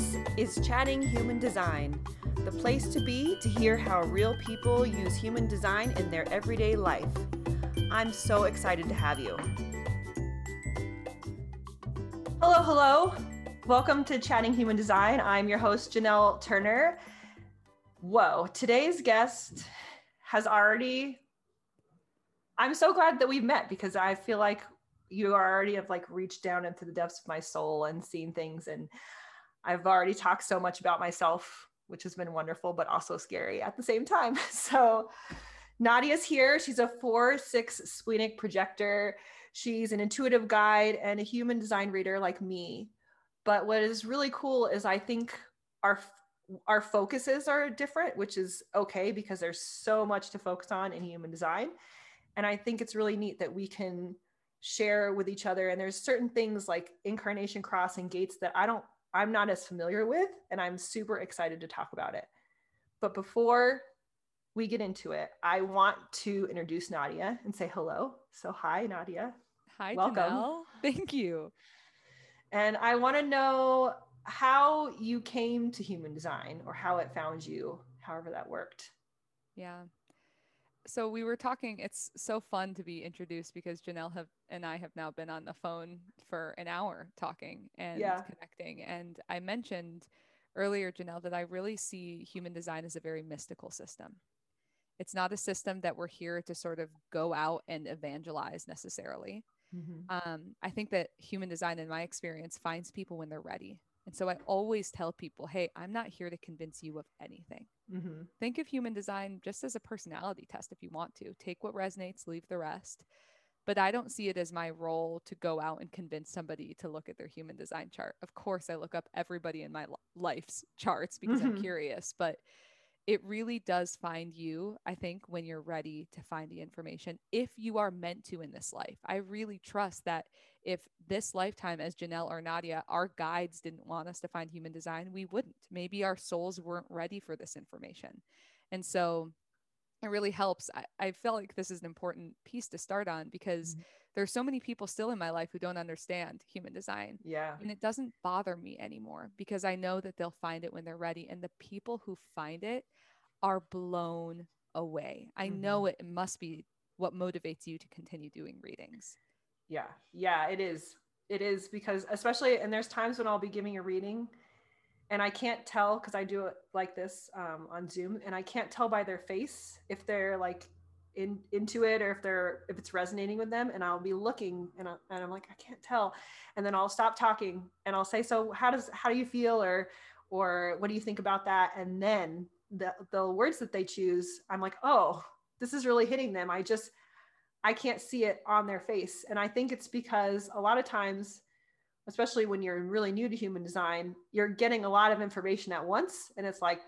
This is Chatting Human Design, the place to be to hear how real people use human design in their everyday life. I'm so excited to have you. Hello, hello. Welcome to Chatting Human Design. I'm your host, Janelle Turner. Whoa, today's guest has already. I'm so glad that we've met because I feel like you already have like reached down into the depths of my soul and seen things and I've already talked so much about myself, which has been wonderful, but also scary at the same time. So, Nadia's here. She's a four six splenic projector. She's an intuitive guide and a human design reader like me. But what is really cool is I think our our focuses are different, which is okay because there's so much to focus on in human design. And I think it's really neat that we can share with each other. And there's certain things like incarnation cross and gates that I don't I'm not as familiar with, and I'm super excited to talk about it. But before we get into it, I want to introduce Nadia and say hello. So, hi, Nadia. Hi, welcome. Janelle. Thank you. And I want to know how you came to human design or how it found you, however that worked. Yeah so we were talking it's so fun to be introduced because janelle have and i have now been on the phone for an hour talking and yeah. connecting and i mentioned earlier janelle that i really see human design as a very mystical system it's not a system that we're here to sort of go out and evangelize necessarily mm-hmm. um, i think that human design in my experience finds people when they're ready and so I always tell people, hey, I'm not here to convince you of anything. Mm-hmm. Think of human design just as a personality test if you want to. Take what resonates, leave the rest. But I don't see it as my role to go out and convince somebody to look at their human design chart. Of course, I look up everybody in my life's charts because mm-hmm. I'm curious, but it really does find you, I think, when you're ready to find the information, if you are meant to in this life. I really trust that if this lifetime, as Janelle or Nadia, our guides didn't want us to find human design, we wouldn't. Maybe our souls weren't ready for this information. And so it really helps. I, I feel like this is an important piece to start on because mm-hmm. there's so many people still in my life who don't understand human design. Yeah. And it doesn't bother me anymore because I know that they'll find it when they're ready. And the people who find it are blown away. I mm-hmm. know it must be what motivates you to continue doing readings. Yeah. Yeah, it is. It is because especially and there's times when I'll be giving a reading and I can't tell because I do it like this um, on Zoom and I can't tell by their face if they're like in into it or if they're if it's resonating with them and I'll be looking and, I, and I'm like I can't tell and then I'll stop talking and I'll say so how does how do you feel or or what do you think about that and then the the words that they choose i'm like oh this is really hitting them. I just i can't see it on their face. And i think it's because a lot of times especially when you're really new to human design you're getting a lot of information at once. And it's like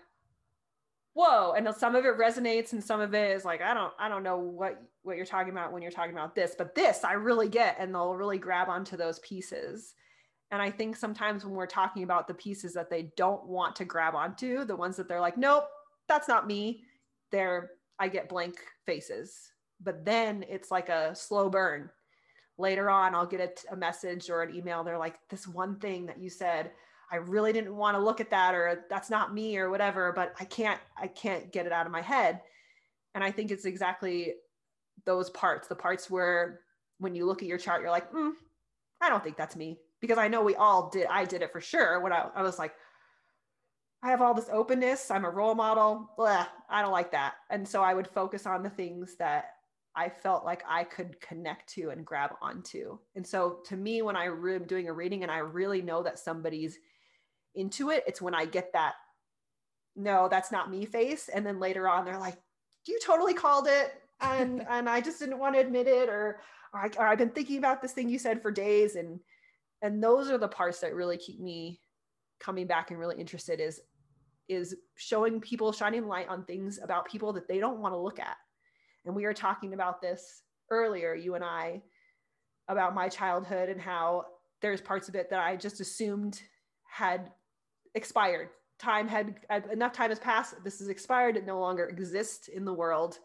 whoa. And some of it resonates and some of it is like i don't i don't know what what you're talking about when you're talking about this but this i really get. And they'll really grab onto those pieces and I think sometimes when we're talking about the pieces that they don't want to grab onto, the ones that they're like, nope, that's not me, they're, I get blank faces. But then it's like a slow burn. Later on, I'll get a, message or an email. They're like, this one thing that you said, I really didn't want to look at that, or that's not me, or whatever, but I can't, I can't get it out of my head. And I think it's exactly those parts, the parts where when you look at your chart, you're like, mm, I don't think that's me because I know we all did. I did it for sure. When I, I was like, I have all this openness. I'm a role model. Blah, I don't like that. And so I would focus on the things that I felt like I could connect to and grab onto. And so to me, when I'm doing a reading and I really know that somebody's into it, it's when I get that, no, that's not me face. And then later on, they're like, you totally called it. And, and I just didn't want to admit it. Or, or, I, or I've been thinking about this thing you said for days. And and those are the parts that really keep me coming back and really interested is is showing people shining light on things about people that they don't want to look at. And we were talking about this earlier you and i about my childhood and how there's parts of it that i just assumed had expired. Time had enough time has passed this is expired it no longer exists in the world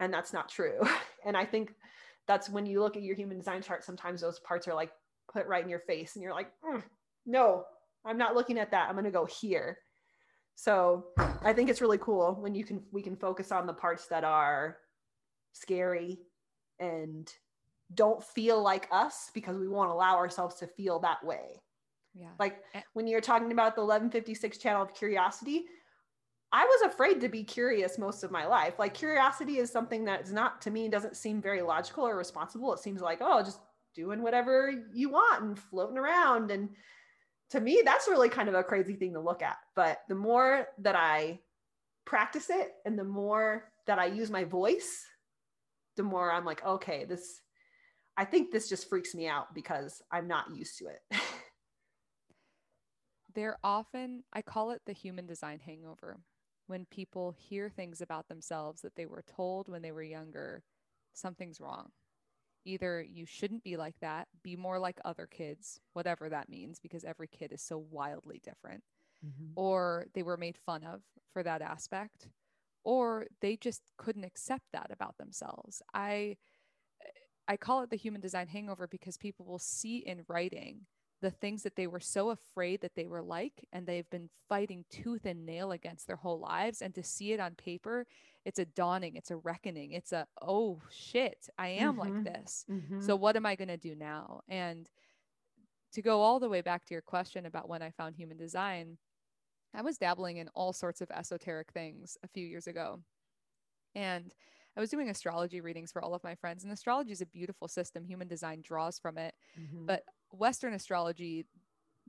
and that's not true. And i think that's when you look at your human design chart sometimes those parts are like put right in your face and you're like mm, no I'm not looking at that. I'm going to go here. So I think it's really cool when you can we can focus on the parts that are scary and don't feel like us because we won't allow ourselves to feel that way. Yeah. Like when you're talking about the 1156 channel of curiosity, I was afraid to be curious most of my life. Like curiosity is something that's not to me doesn't seem very logical or responsible. It seems like, oh, just doing whatever you want and floating around. And to me, that's really kind of a crazy thing to look at. But the more that I practice it and the more that I use my voice, the more I'm like, okay, this, I think this just freaks me out because I'm not used to it. They're often, I call it the human design hangover when people hear things about themselves that they were told when they were younger, something's wrong. Either you shouldn't be like that, be more like other kids, whatever that means, because every kid is so wildly different, mm-hmm. or they were made fun of for that aspect, or they just couldn't accept that about themselves. I I call it the human design hangover because people will see in writing the things that they were so afraid that they were like and they've been fighting tooth and nail against their whole lives and to see it on paper it's a dawning it's a reckoning it's a oh shit i am mm-hmm. like this mm-hmm. so what am i going to do now and to go all the way back to your question about when i found human design i was dabbling in all sorts of esoteric things a few years ago and I was doing astrology readings for all of my friends, and astrology is a beautiful system. Human design draws from it. Mm-hmm. But Western astrology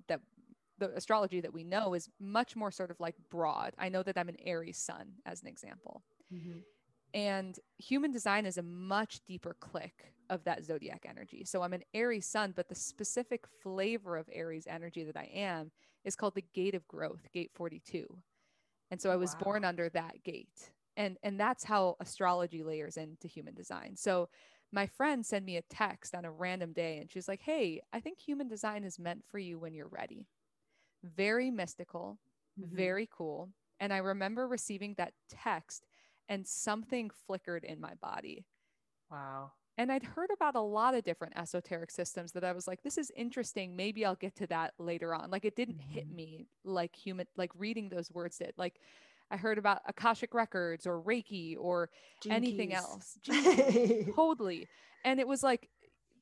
that the astrology that we know is much more sort of like broad. I know that I'm an Aries sun, as an example. Mm-hmm. And human design is a much deeper click of that zodiac energy. So I'm an Aries sun, but the specific flavor of Aries energy that I am is called the gate of growth, gate 42. And so I was wow. born under that gate. And and that's how astrology layers into human design. So my friend sent me a text on a random day and she's like, Hey, I think human design is meant for you when you're ready. Very mystical, mm-hmm. very cool. And I remember receiving that text and something flickered in my body. Wow. And I'd heard about a lot of different esoteric systems that I was like, this is interesting. Maybe I'll get to that later on. Like it didn't mm-hmm. hit me like human, like reading those words did. Like I heard about Akashic Records or Reiki or Gene anything else. totally. And it was like,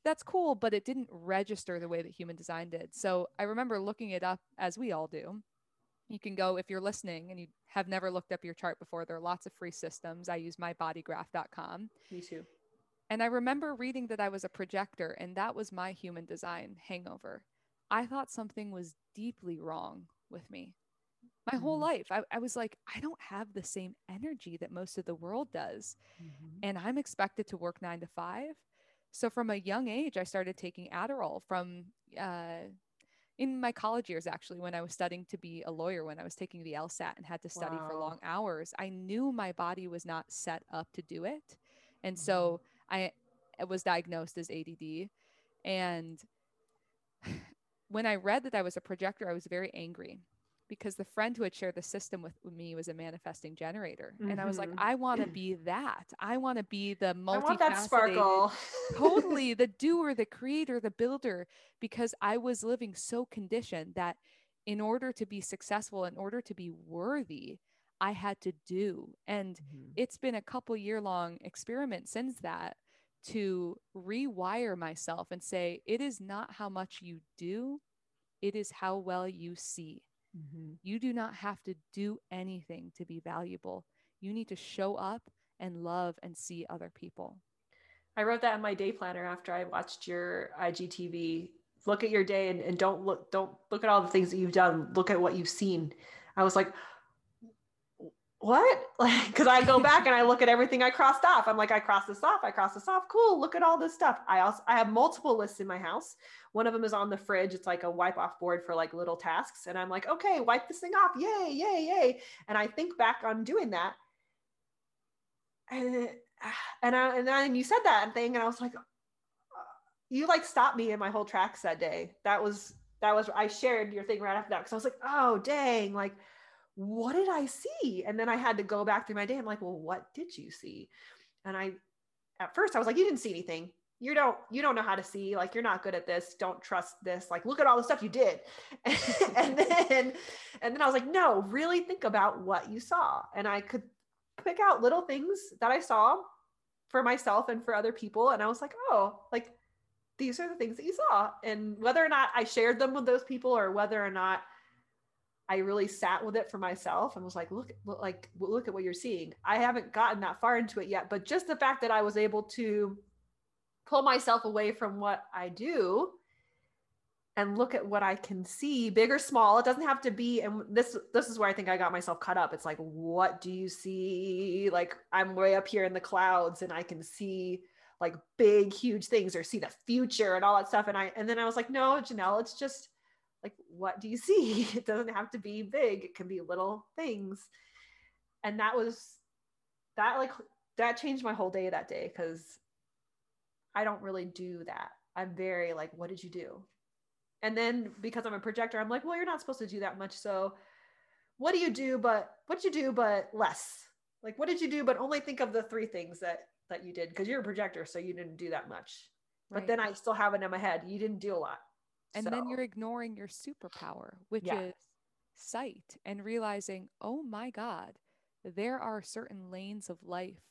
that's cool, but it didn't register the way that human design did. So I remember looking it up as we all do. You can go if you're listening and you have never looked up your chart before. There are lots of free systems. I use mybodygraph.com. Me too. And I remember reading that I was a projector, and that was my human design hangover. I thought something was deeply wrong with me my mm-hmm. whole life. I, I, was like, I don't have the same energy that most of the world does. Mm-hmm. And I'm expected to work nine to five. So from a young age, I started taking Adderall from uh, in my college years, actually, when I was studying to be a lawyer, when I was taking the LSAT and had to study wow. for long hours, I knew my body was not set up to do it. And mm-hmm. so I was diagnosed as ADD. And when I read that I was a projector, I was very angry because the friend who had shared the system with me was a manifesting generator. Mm-hmm. And I was like, mm-hmm. I want to be that. I want to be the multifaceted, sparkle. totally the doer, the creator, the builder, because I was living so conditioned that in order to be successful, in order to be worthy, I had to do. And mm-hmm. it's been a couple year long experiment since that to rewire myself and say, it is not how much you do, it is how well you see. Mm-hmm. You do not have to do anything to be valuable. You need to show up and love and see other people. I wrote that in my day planner after I watched your IGTV. Look at your day and, and don't look don't look at all the things that you've done. Look at what you've seen. I was like, what? Like, because I go back and I look at everything I crossed off. I'm like, I crossed this off. I crossed this off. Cool. Look at all this stuff. I also I have multiple lists in my house. One of them is on the fridge. It's like a wipe off board for like little tasks. And I'm like, okay, wipe this thing off. Yay, yay, yay. And I think back on doing that. And and I and then you said that thing, and I was like, uh, you like stopped me in my whole tracks that day. That was that was I shared your thing right after that because I was like, oh dang, like what did I see? And then I had to go back through my day. I'm like, well, what did you see? And I, at first, I was like, you didn't see anything. you don't you don't know how to see like you're not good at this don't trust this like look at all the stuff you did and then and then i was like no really think about what you saw and i could pick out little things that i saw for myself and for other people and i was like oh like these are the things that you saw and whether or not i shared them with those people or whether or not i really sat with it for myself and was like look, look like look at what you're seeing i haven't gotten that far into it yet but just the fact that i was able to pull myself away from what I do and look at what I can see, big or small. It doesn't have to be. And this this is where I think I got myself cut up. It's like, what do you see? Like I'm way up here in the clouds and I can see like big, huge things or see the future and all that stuff. And I and then I was like, no, Janelle, it's just like, what do you see? It doesn't have to be big. It can be little things. And that was that like that changed my whole day that day because I don't really do that. I'm very like, what did you do? And then because I'm a projector, I'm like, well, you're not supposed to do that much. So what do you do? But what did you do? But less. Like, what did you do? But only think of the three things that that you did because you're a projector, so you didn't do that much. Right. But then I still have it in my head. You didn't do a lot. And so. then you're ignoring your superpower, which yeah. is sight, and realizing, oh my God, there are certain lanes of life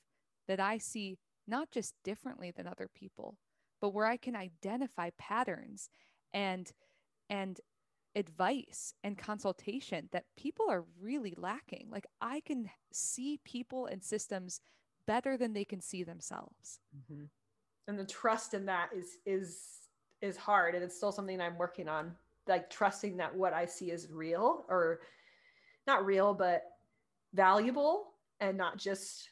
that I see not just differently than other people, but where I can identify patterns and and advice and consultation that people are really lacking. Like I can see people and systems better than they can see themselves. Mm-hmm. And the trust in that is is is hard, and it's still something I'm working on. Like trusting that what I see is real, or not real, but valuable, and not just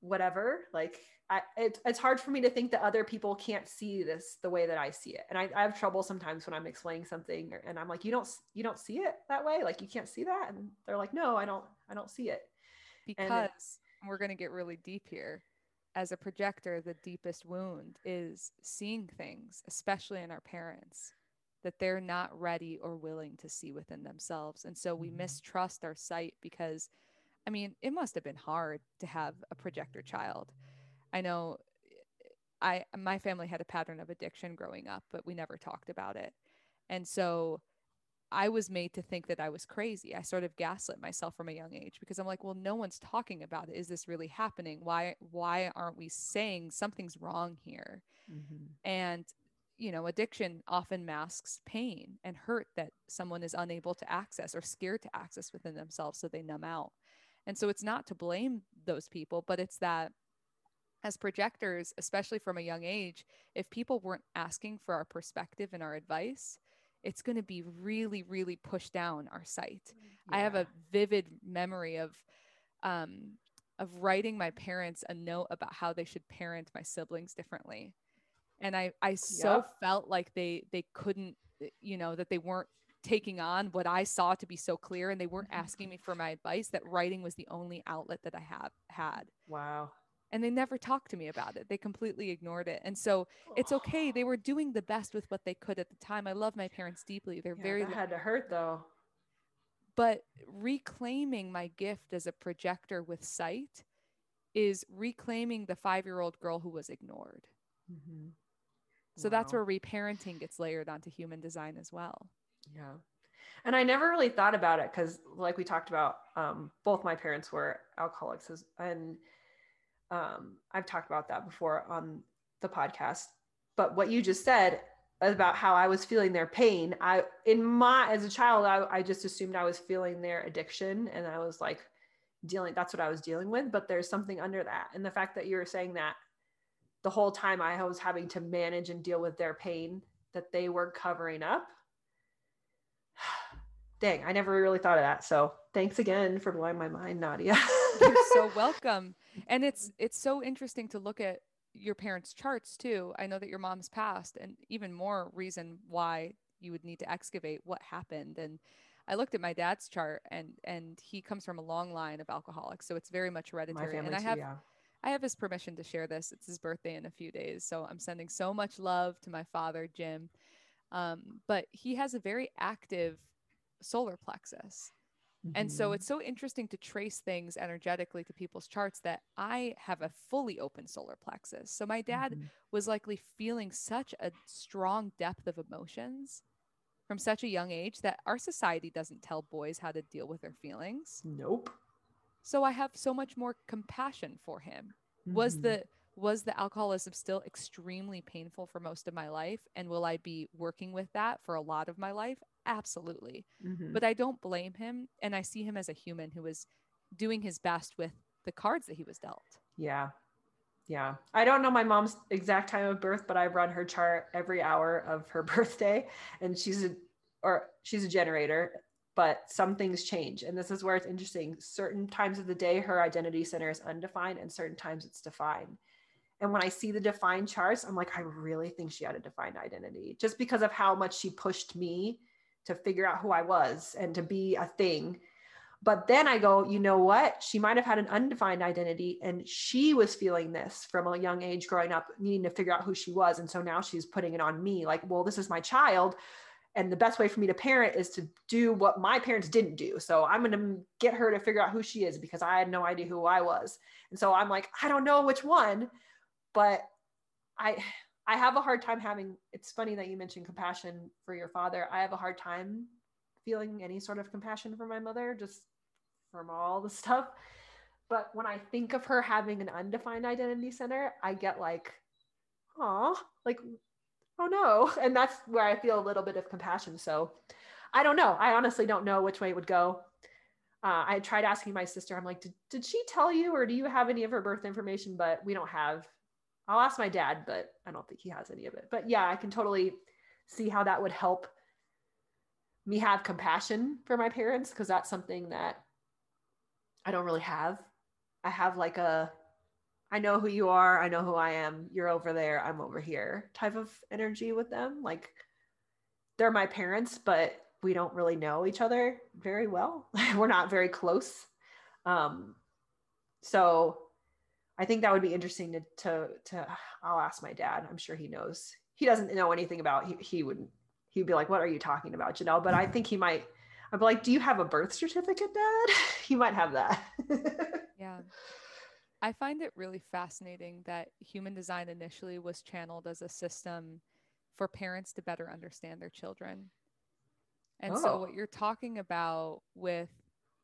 whatever. Like I, it, it's hard for me to think that other people can't see this the way that I see it. And I, I, have trouble sometimes when I'm explaining something and I'm like, you don't, you don't see it that way. Like you can't see that. And they're like, no, I don't, I don't see it. Because we're going to get really deep here. As a projector, the deepest wound is seeing things, especially in our parents, that they're not ready or willing to see within themselves. And so we mm-hmm. mistrust our sight because, I mean, it must have been hard to have a projector child I know I my family had a pattern of addiction growing up, but we never talked about it. And so I was made to think that I was crazy. I sort of gaslit myself from a young age because I'm like, well, no one's talking about it. Is this really happening? Why why aren't we saying something's wrong here? Mm-hmm. And you know, addiction often masks pain and hurt that someone is unable to access or scared to access within themselves so they numb out. And so it's not to blame those people, but it's that as projectors, especially from a young age, if people weren't asking for our perspective and our advice, it's going to be really, really pushed down our sight. Yeah. I have a vivid memory of, um, of writing my parents a note about how they should parent my siblings differently. And I, I so felt like they, they couldn't, you know, that they weren't taking on what I saw to be so clear and they weren't asking me for my advice that writing was the only outlet that I have had. Wow and they never talked to me about it. They completely ignored it. And so it's okay. They were doing the best with what they could at the time. I love my parents deeply. They're yeah, very that had to hurt though. But reclaiming my gift as a projector with sight is reclaiming the five-year-old girl who was ignored. Mm-hmm. So wow. that's where reparenting gets layered onto human design as well. Yeah. And I never really thought about it because, like we talked about, um, both my parents were alcoholics, and um, I've talked about that before on the podcast. But what you just said about how I was feeling their pain, I in my as a child, I, I just assumed I was feeling their addiction, and I was like dealing. That's what I was dealing with. But there's something under that, and the fact that you were saying that the whole time I was having to manage and deal with their pain that they were covering up. Dang, I never really thought of that. So thanks again for blowing my mind, Nadia. You're so welcome and it's it's so interesting to look at your parents' charts too. I know that your mom's passed, and even more reason why you would need to excavate what happened. And I looked at my dad's chart, and and he comes from a long line of alcoholics, so it's very much hereditary. and I have. Yeah. I have his permission to share this. It's his birthday in a few days. So I'm sending so much love to my father, Jim. Um, but he has a very active solar plexus. Mm-hmm. And so mm-hmm. it's so interesting to trace things energetically to people's charts that I have a fully open solar plexus. So my dad mm-hmm. was likely feeling such a strong depth of emotions from such a young age that our society doesn't tell boys how to deal with their feelings. Nope. So I have so much more compassion for him. Mm-hmm. Was the was the alcoholism still extremely painful for most of my life and will I be working with that for a lot of my life? Absolutely. Mm-hmm. But I don't blame him. And I see him as a human who was doing his best with the cards that he was dealt. Yeah. Yeah. I don't know my mom's exact time of birth, but I run her chart every hour of her birthday. And she's a, or she's a generator, but some things change. And this is where it's interesting. Certain times of the day, her identity center is undefined, and certain times it's defined. And when I see the defined charts, I'm like, I really think she had a defined identity just because of how much she pushed me to figure out who I was and to be a thing. But then I go, you know what? She might have had an undefined identity and she was feeling this from a young age growing up, needing to figure out who she was. And so now she's putting it on me like, well, this is my child. And the best way for me to parent is to do what my parents didn't do. So I'm going to get her to figure out who she is because I had no idea who I was. And so I'm like, I don't know which one, but I I have a hard time having, it's funny that you mentioned compassion for your father. I have a hard time feeling any sort of compassion for my mother, just from all the stuff. But when I think of her having an undefined identity center, I get like, oh, like, oh no. And that's where I feel a little bit of compassion. So I don't know. I honestly don't know which way it would go. Uh, I tried asking my sister, I'm like, did, did she tell you or do you have any of her birth information? But we don't have I'll ask my dad, but I don't think he has any of it. But yeah, I can totally see how that would help me have compassion for my parents because that's something that I don't really have. I have like a I know who you are, I know who I am, you're over there, I'm over here type of energy with them. Like they're my parents, but we don't really know each other very well. We're not very close. Um, so I think that would be interesting to to to I'll ask my dad. I'm sure he knows. He doesn't know anything about he, he wouldn't he'd be like, What are you talking about, Janelle? But I think he might I'd be like, Do you have a birth certificate, Dad? he might have that. yeah. I find it really fascinating that human design initially was channeled as a system for parents to better understand their children. And oh. so what you're talking about with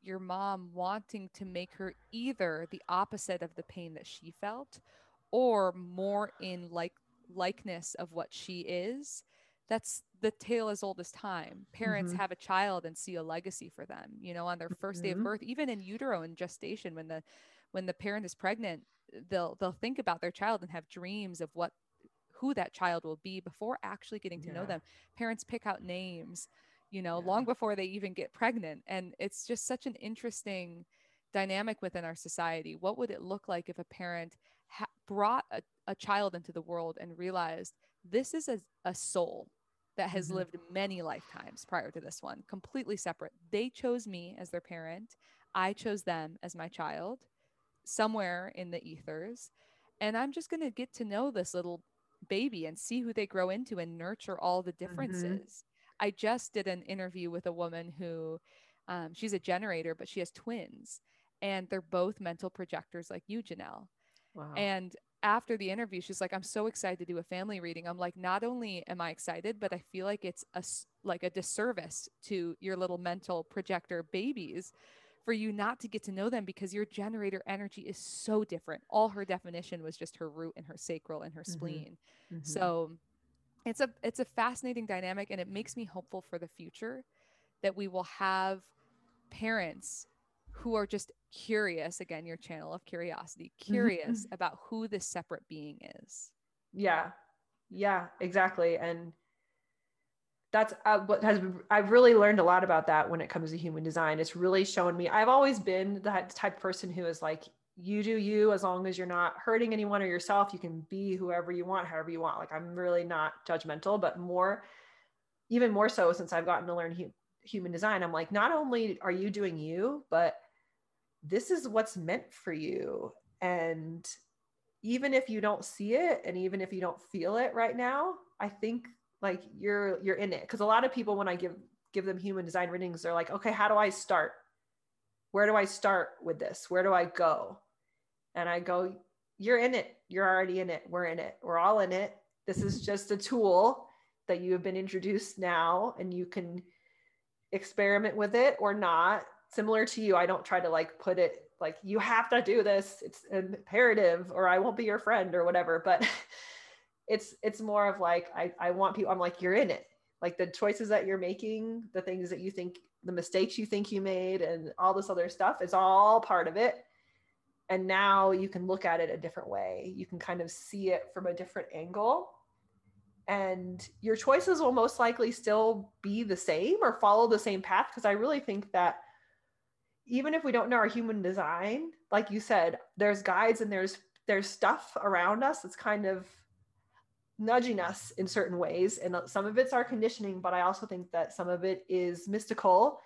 your mom wanting to make her either the opposite of the pain that she felt or more in like likeness of what she is that's the tale as old as time parents mm-hmm. have a child and see a legacy for them you know on their 1st mm-hmm. day of mm-hmm. birth even in utero and gestation when the when the parent is pregnant they'll they'll think about their child and have dreams of what who that child will be before actually getting to yeah. know them parents pick out names you know, yeah. long before they even get pregnant. And it's just such an interesting dynamic within our society. What would it look like if a parent ha- brought a, a, child into the world and realized this is a, a soul that has mm-hmm. lived many lifetimes prior to this one, completely separate? They chose me as their parent, I chose them as my child somewhere in the ethers. And I'm just going to get to know this little baby and see who they grow into and nurture all the mm-hmm. differences. Mm-hmm I just did an interview with a woman who um, she's a generator, but she has twins, and they're both mental projectors like you, Janelle. Wow. And after the interview, she's like, "I'm so excited to do a family reading." I'm like, "Not only am I excited, but I feel like it's a like a disservice to your little mental projector babies." For you not to get to know them because your generator energy is so different. All her definition was just her root and her sacral and her mm-hmm. spleen. Mm-hmm. So it's a it's a fascinating dynamic and it makes me hopeful for the future that we will have parents who are just curious again your channel of curiosity curious mm-hmm. about who this separate being is. Yeah. Yeah exactly. And that's uh, what has i've really learned a lot about that when it comes to human design. It's really shown me i've always been that type of person who is like you do you as long as you're not hurting anyone or yourself you can be whoever you want however you want like i'm really not judgmental but more even more so since i've gotten to learn hu- human design i'm like not only are you doing you but this is what's meant for you and even if you don't see it and even if you don't feel it right now i think like you're you're in it because a lot of people when i give give them human design readings they're like okay how do i start where do I start with this? Where do I go? And I go, you're in it. You're already in it. We're in it. We're all in it. This is just a tool that you have been introduced now, and you can experiment with it or not. Similar to you, I don't try to like put it like you have to do this. It's imperative, or I won't be your friend or whatever. But it's it's more of like I, I want people, I'm like, you're in it. Like the choices that you're making, the things that you think, the mistakes you think you made, and all this other stuff is all part of it and now you can look at it a different way. You can kind of see it from a different angle. And your choices will most likely still be the same or follow the same path because i really think that even if we don't know our human design like you said there's guides and there's there's stuff around us that's kind of nudging us in certain ways. And uh, some of it's our conditioning but i also think that some of it is mystical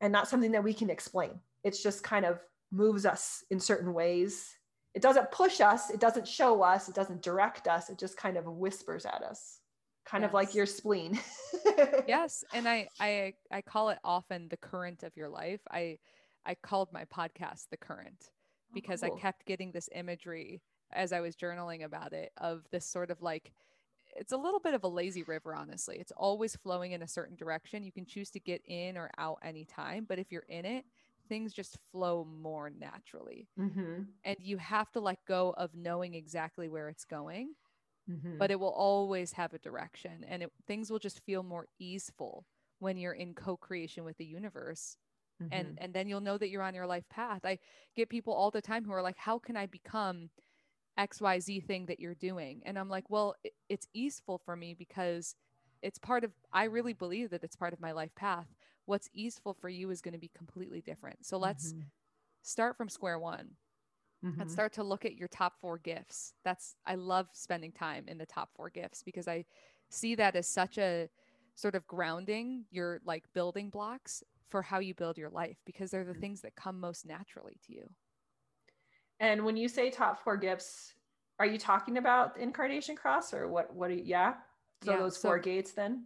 and not something that we can explain. It's just kind of moves us in certain ways. It doesn't push us, it doesn't show us, it doesn't direct us, it just kind of whispers at us. Kind yes. of like your spleen. yes, and I I I call it often the current of your life. I I called my podcast the current because oh, cool. I kept getting this imagery as I was journaling about it of this sort of like it's a little bit of a lazy river honestly it's always flowing in a certain direction you can choose to get in or out anytime but if you're in it things just flow more naturally. Mm-hmm. And you have to let go of knowing exactly where it's going, mm-hmm. but it will always have a direction and it, things will just feel more easeful when you're in co-creation with the universe. Mm-hmm. And and then you'll know that you're on your life path. I get people all the time who are like, "How can I become XYZ thing that you're doing?" And I'm like, "Well, it, it's easeful for me because it's part of I really believe that it's part of my life path what's easeful for you is going to be completely different. So let's mm-hmm. start from square one mm-hmm. and start to look at your top four gifts. That's, I love spending time in the top four gifts because I see that as such a sort of grounding your like building blocks for how you build your life because they're the mm-hmm. things that come most naturally to you. And when you say top four gifts, are you talking about the incarnation cross or what? What? Are you, yeah. So yeah, those four so, gates then.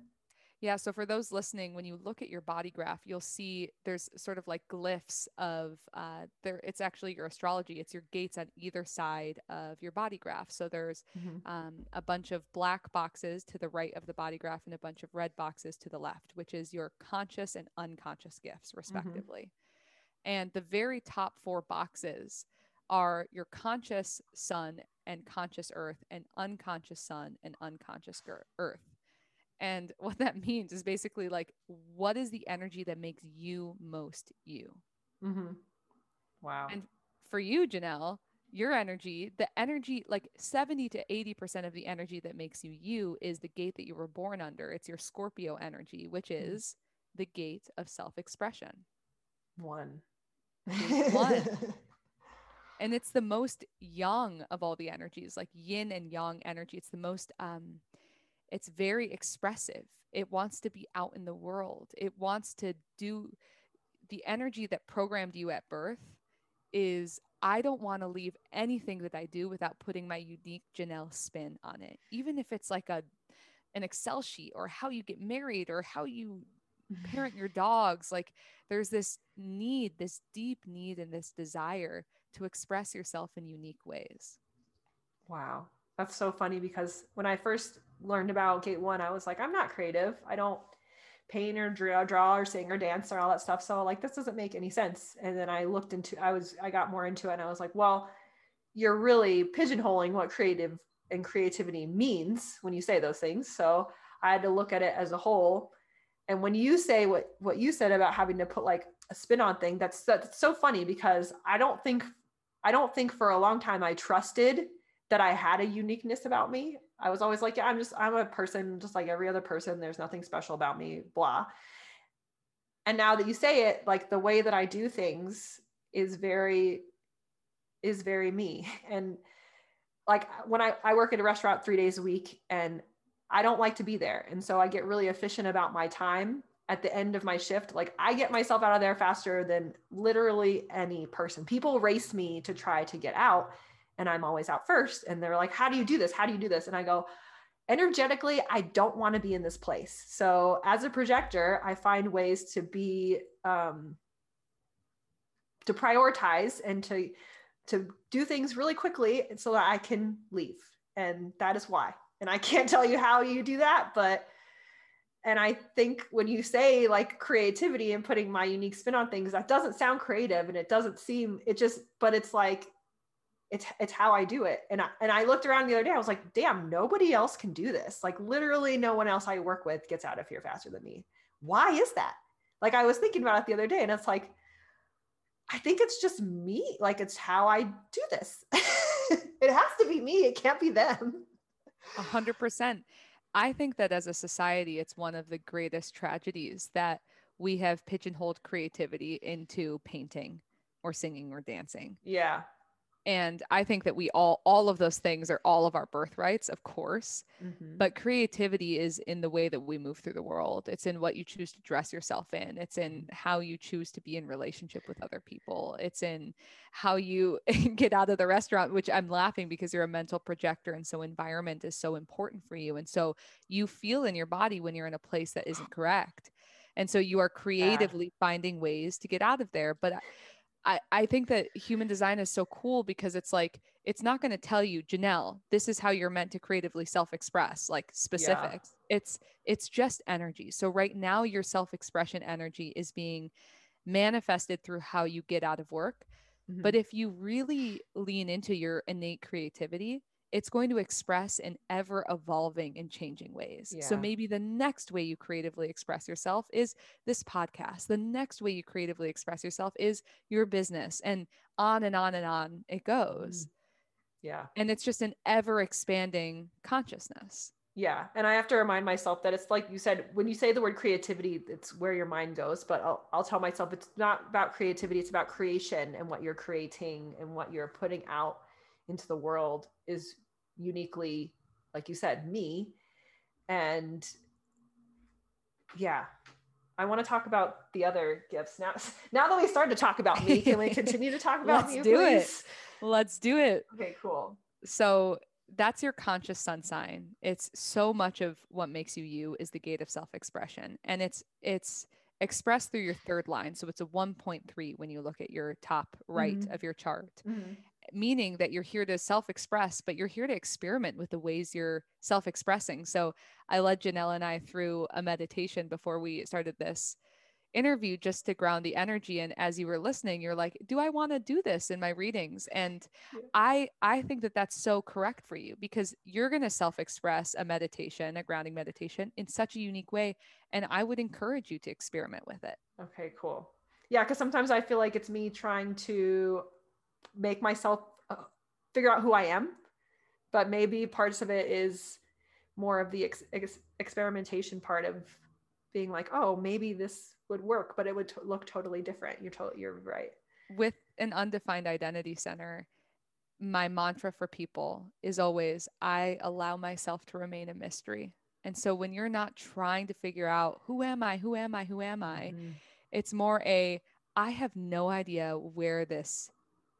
Yeah. So for those listening, when you look at your body graph, you'll see there's sort of like glyphs of uh, there. It's actually your astrology. It's your gates on either side of your body graph. So there's mm-hmm. um, a bunch of black boxes to the right of the body graph and a bunch of red boxes to the left, which is your conscious and unconscious gifts, mm-hmm. respectively. Mm-hmm. And the very top four boxes are your conscious sun and conscious earth and unconscious sun and unconscious earth and what that means is basically like, what is the energy that makes you most you? Mm-hmm. Wow. And for you, Janelle, your energy, the energy, like 70 to 80% of the energy that makes you you is the gate that you were born under. It's your Scorpio energy, which mm-hmm. is the gate of self expression. One. One. and it's the most yang of all the energies, like yin and yang energy. It's the most um it's very expressive. It wants to be out in the world. It wants to do the energy that programmed you at birth is I don't want to leave anything that I do without putting my unique Janelle spin on it. Even if it's like a an Excel sheet or how you get married or how you parent your dogs, like there's this need, this deep need and this desire to express yourself in unique ways. Wow. That's so funny because when I first learned about Gate One, I was like, I'm not creative. I don't paint or draw, uh, draw or sing or dance or all that stuff. So like, this doesn't make any sense. And then I looked into, I was, I got more into it, and I was like, well, you're really pigeonholing what creative and creativity means when you say those things. So I had to look at it as a whole. And when you say what what you said about having to put like a spin on thing, that's that's so funny because I don't think I don't think for a long time I trusted that I had a uniqueness about me. I was always like, yeah, I'm just, I'm a person just like every other person. There's nothing special about me, blah. And now that you say it, like the way that I do things is very, is very me. And like when I, I work at a restaurant three days a week and I don't like to be there. And so I get really efficient about my time at the end of my shift. Like I get myself out of there faster than literally any person. People race me to try to get out and I'm always out first. And they're like, How do you do this? How do you do this? And I go, Energetically, I don't want to be in this place. So as a projector, I find ways to be um, to prioritize and to to do things really quickly so that I can leave. And that is why. And I can't tell you how you do that, but and I think when you say like creativity and putting my unique spin on things, that doesn't sound creative and it doesn't seem it just but it's like it's it's how I do it. And I, and I looked around the other day. I was like, damn, nobody else can do this. Like literally, no one else I work with gets out of here faster than me. Why is that? Like I was thinking about it the other day, and it's like, I think it's just me. Like it's how I do this. it has to be me. It can't be them. A hundred percent. I think that as a society, it's one of the greatest tragedies that we have pigeonholed creativity into painting or singing or dancing. Yeah and i think that we all all of those things are all of our birthrights of course mm-hmm. but creativity is in the way that we move through the world. It's in what you choose to dress yourself in. It's in how you choose to be in relationship with other people. It's in how you get out of the restaurant which i'm laughing because you're a mental projector and so environment is so important for you. And so you feel in your body when you're in a place that isn't correct. And so you are creatively yeah. finding ways to get out of there. But I, I think that human design is so cool because it's like it's not going to tell you janelle this is how you're meant to creatively self-express like specifics yeah. it's it's just energy so right now your self-expression energy is being manifested through how you get out of work mm-hmm. but if you really lean into your innate creativity it's going to express in ever evolving and changing ways. Yeah. So maybe the next way you creatively express yourself is this podcast. The next way you creatively express yourself is your business and on and on and on it goes. Mm. Yeah. And it's just an ever expanding consciousness. Yeah. And I have to remind myself that it's like you said, when you say the word creativity, it's where your mind goes. But I'll, I'll tell myself it's not about creativity, it's about creation and what you're creating and what you're putting out into the world is uniquely like you said me. And yeah i want to talk about the other gifts. Now now that we started to talk about me can we continue to talk about me? let's me do please? it let's do it. Okay cool. So that's your conscious sun sign. It's so much of what makes you you is the gate of self-expression. And it's it's expressed through your third line. So it's a 1.3 when you look at your top right mm-hmm. of your chart. Mm-hmm meaning that you're here to self express, but you're here to experiment with the ways you're self expressing. So I led Janelle and I through a meditation before we started this interview just to ground the energy and as you were listening you're like do i want to do this in my readings and yeah. i i think that that's so correct for you because you're going to self express a meditation a grounding meditation in such a unique way and i would encourage you to experiment with it okay cool yeah because sometimes i feel like it's me trying to make myself uh, figure out who I am. But maybe parts of it is more of the ex- ex- experimentation part of being like, oh, maybe this would work, but it would t- look totally different. You're totally, you're right. With an undefined identity center, my mantra for people is always I allow myself to remain a mystery. And so when you're not trying to figure out who am I, who am I, who am I, mm-hmm. it's more a I have no idea where this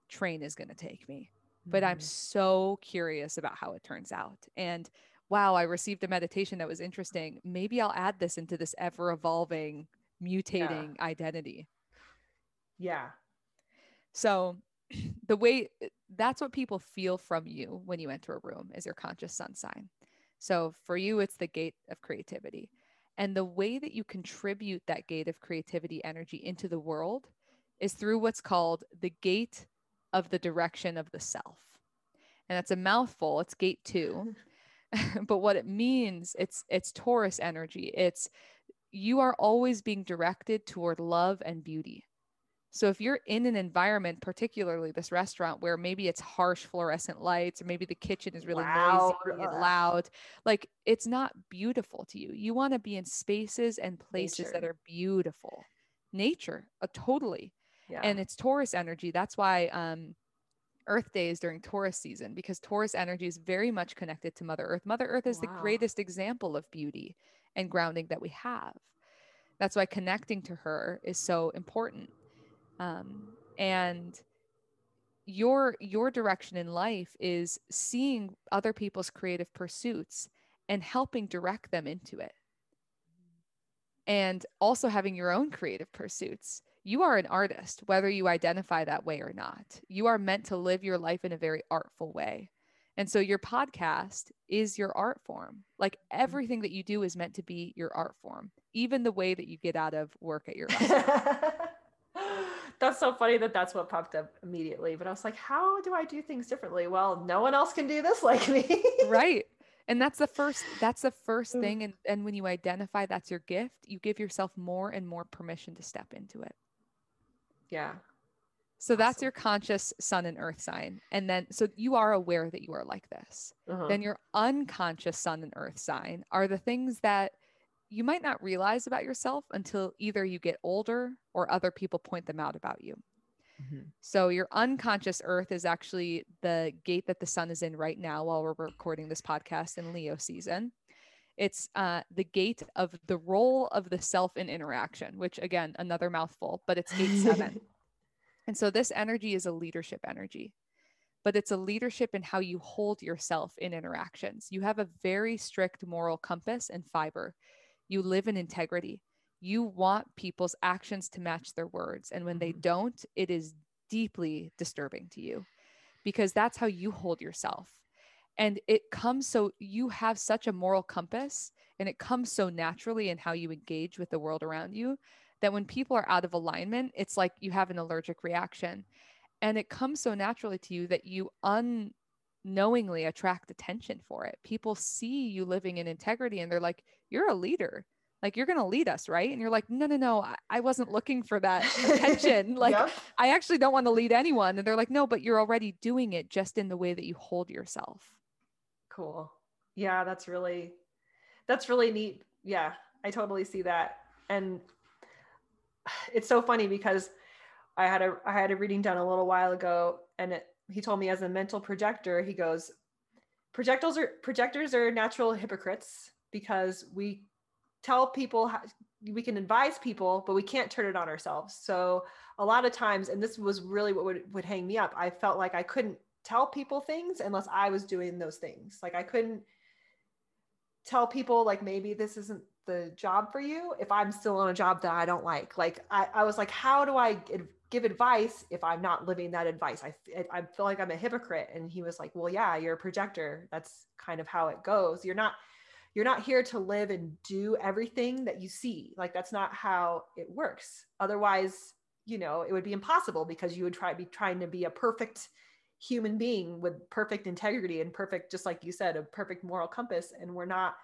train is going to take me. But mm-hmm. I'm so curious about how it turns out. And wow, I received a meditation that was interesting. Maybe I'll add this into this ever evolving, mutating yeah. identity. Yeah. So the way that's what people feel from you when you enter a room is your conscious sun sign. So for you, it's the gate of creativity. And the way that you contribute that gate of creativity energy into the world is through what's called the gate of the direction of the self. And that's a mouthful. It's gate two. but what it means, it's it's Taurus energy. It's you are always being directed toward love and beauty. So if you're in an environment, particularly this restaurant, where maybe it's harsh fluorescent lights, or maybe the kitchen is really loud. noisy and loud, like it's not beautiful to you. You want to be in spaces and places Nature. that are beautiful. Nature, uh, totally. Yeah. And it's Taurus energy. That's why um, Earth Day is during Taurus season because Taurus energy is very much connected to Mother Earth. Mother Earth is wow. the greatest example of beauty and grounding that we have. That's why connecting to her is so important. Um, and your your direction in life is seeing other people's creative pursuits and helping direct them into it and also having your own creative pursuits you are an artist, whether you identify that way or not. You are meant to live your life in a very artful way. And so your podcast is your art form. Like mm-hmm. everything that you do is meant to be your art form, even the way that you get out of work at your that's so funny that that's what popped up immediately. But I was like, how do I do things differently? Well, no one else can do this like me. right. And that's the first that's the first mm. thing and and when you identify that's your gift, you give yourself more and more permission to step into it. Yeah. So awesome. that's your conscious sun and earth sign. And then, so you are aware that you are like this. Uh-huh. Then your unconscious sun and earth sign are the things that you might not realize about yourself until either you get older or other people point them out about you. Mm-hmm. So your unconscious earth is actually the gate that the sun is in right now while we're recording this podcast in Leo season. It's uh, the gate of the role of the self in interaction, which again, another mouthful, but it's eight seven. and so this energy is a leadership energy, but it's a leadership in how you hold yourself in interactions. You have a very strict moral compass and fiber. You live in integrity. You want people's actions to match their words. And when they mm-hmm. don't, it is deeply disturbing to you because that's how you hold yourself and it comes so you have such a moral compass and it comes so naturally in how you engage with the world around you that when people are out of alignment it's like you have an allergic reaction. And it comes so naturally to you that you unknowingly attract attention for it. People see you living in integrity and they're like you're a leader. Like you're going to lead us right? And you're like no no no i wasn't looking for that attention. Like yep. i actually don't want to lead anyone. And they're like no but you're already doing it just in the way that you hold yourself cool. Yeah, that's really that's really neat. Yeah, I totally see that. And it's so funny because I had a I had a reading done a little while ago and it, he told me as a mental projector, he goes, projectors are projectors are natural hypocrites because we tell people how, we can advise people but we can't turn it on ourselves so a lot of times and this was really what would, would hang me up i felt like i couldn't tell people things unless I was doing those things. Like I couldn't tell people like maybe this isn't the job for you if I'm still on a job that I don't like. Like I, I was like, how do I give advice if I'm not living that advice? I, I feel like I'm a hypocrite. And he was like, well, yeah, you're a projector. That's kind of how it goes. You're not, you're not here to live and do everything that you see. Like that's not how it works. Otherwise, you know, it would be impossible because you would try be trying to be a perfect human being with perfect integrity and perfect just like you said a perfect moral compass and we're not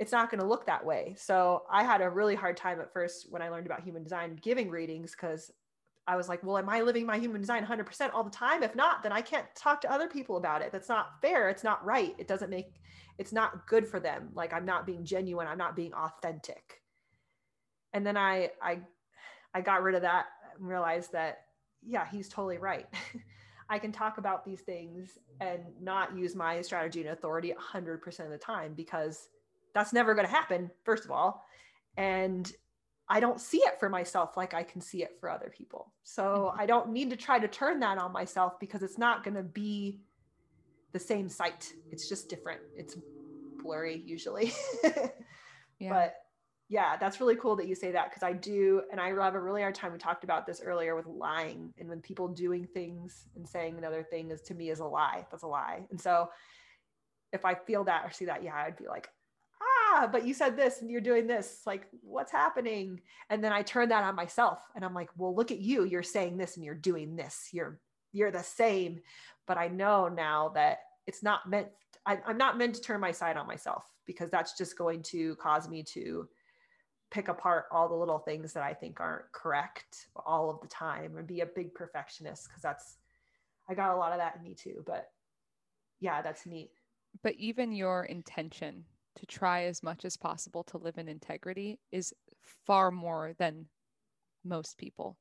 it's not going to look that way. So i had a really hard time at first when i learned about human design giving readings because i was like well am i living my human design 100% all the time? If not then i can't talk to other people about it. That's not fair. It's not right. It doesn't make it's not good for them. Like i'm not being genuine. I'm not being authentic. And then i i i got rid of that and realized that yeah he's totally right I can talk about these things and not use my strategy and authority 100% of the time because that's never going to happen, first of all. And I don't see it for myself like I can see it for other people. So mm-hmm. I don't need to try to turn that on myself because it's not going to be the same sight. It's just different. It's blurry usually. yeah. But yeah, that's really cool that you say that because I do, and I have a really hard time. We talked about this earlier with lying, and when people doing things and saying another thing is to me is a lie. That's a lie. And so, if I feel that or see that, yeah, I'd be like, ah, but you said this and you're doing this. Like, what's happening? And then I turn that on myself, and I'm like, well, look at you. You're saying this and you're doing this. You're you're the same. But I know now that it's not meant. I, I'm not meant to turn my side on myself because that's just going to cause me to pick apart all the little things that I think aren't correct all of the time and be a big perfectionist because that's I got a lot of that in me too. But yeah, that's neat. But even your intention to try as much as possible to live in integrity is far more than most people.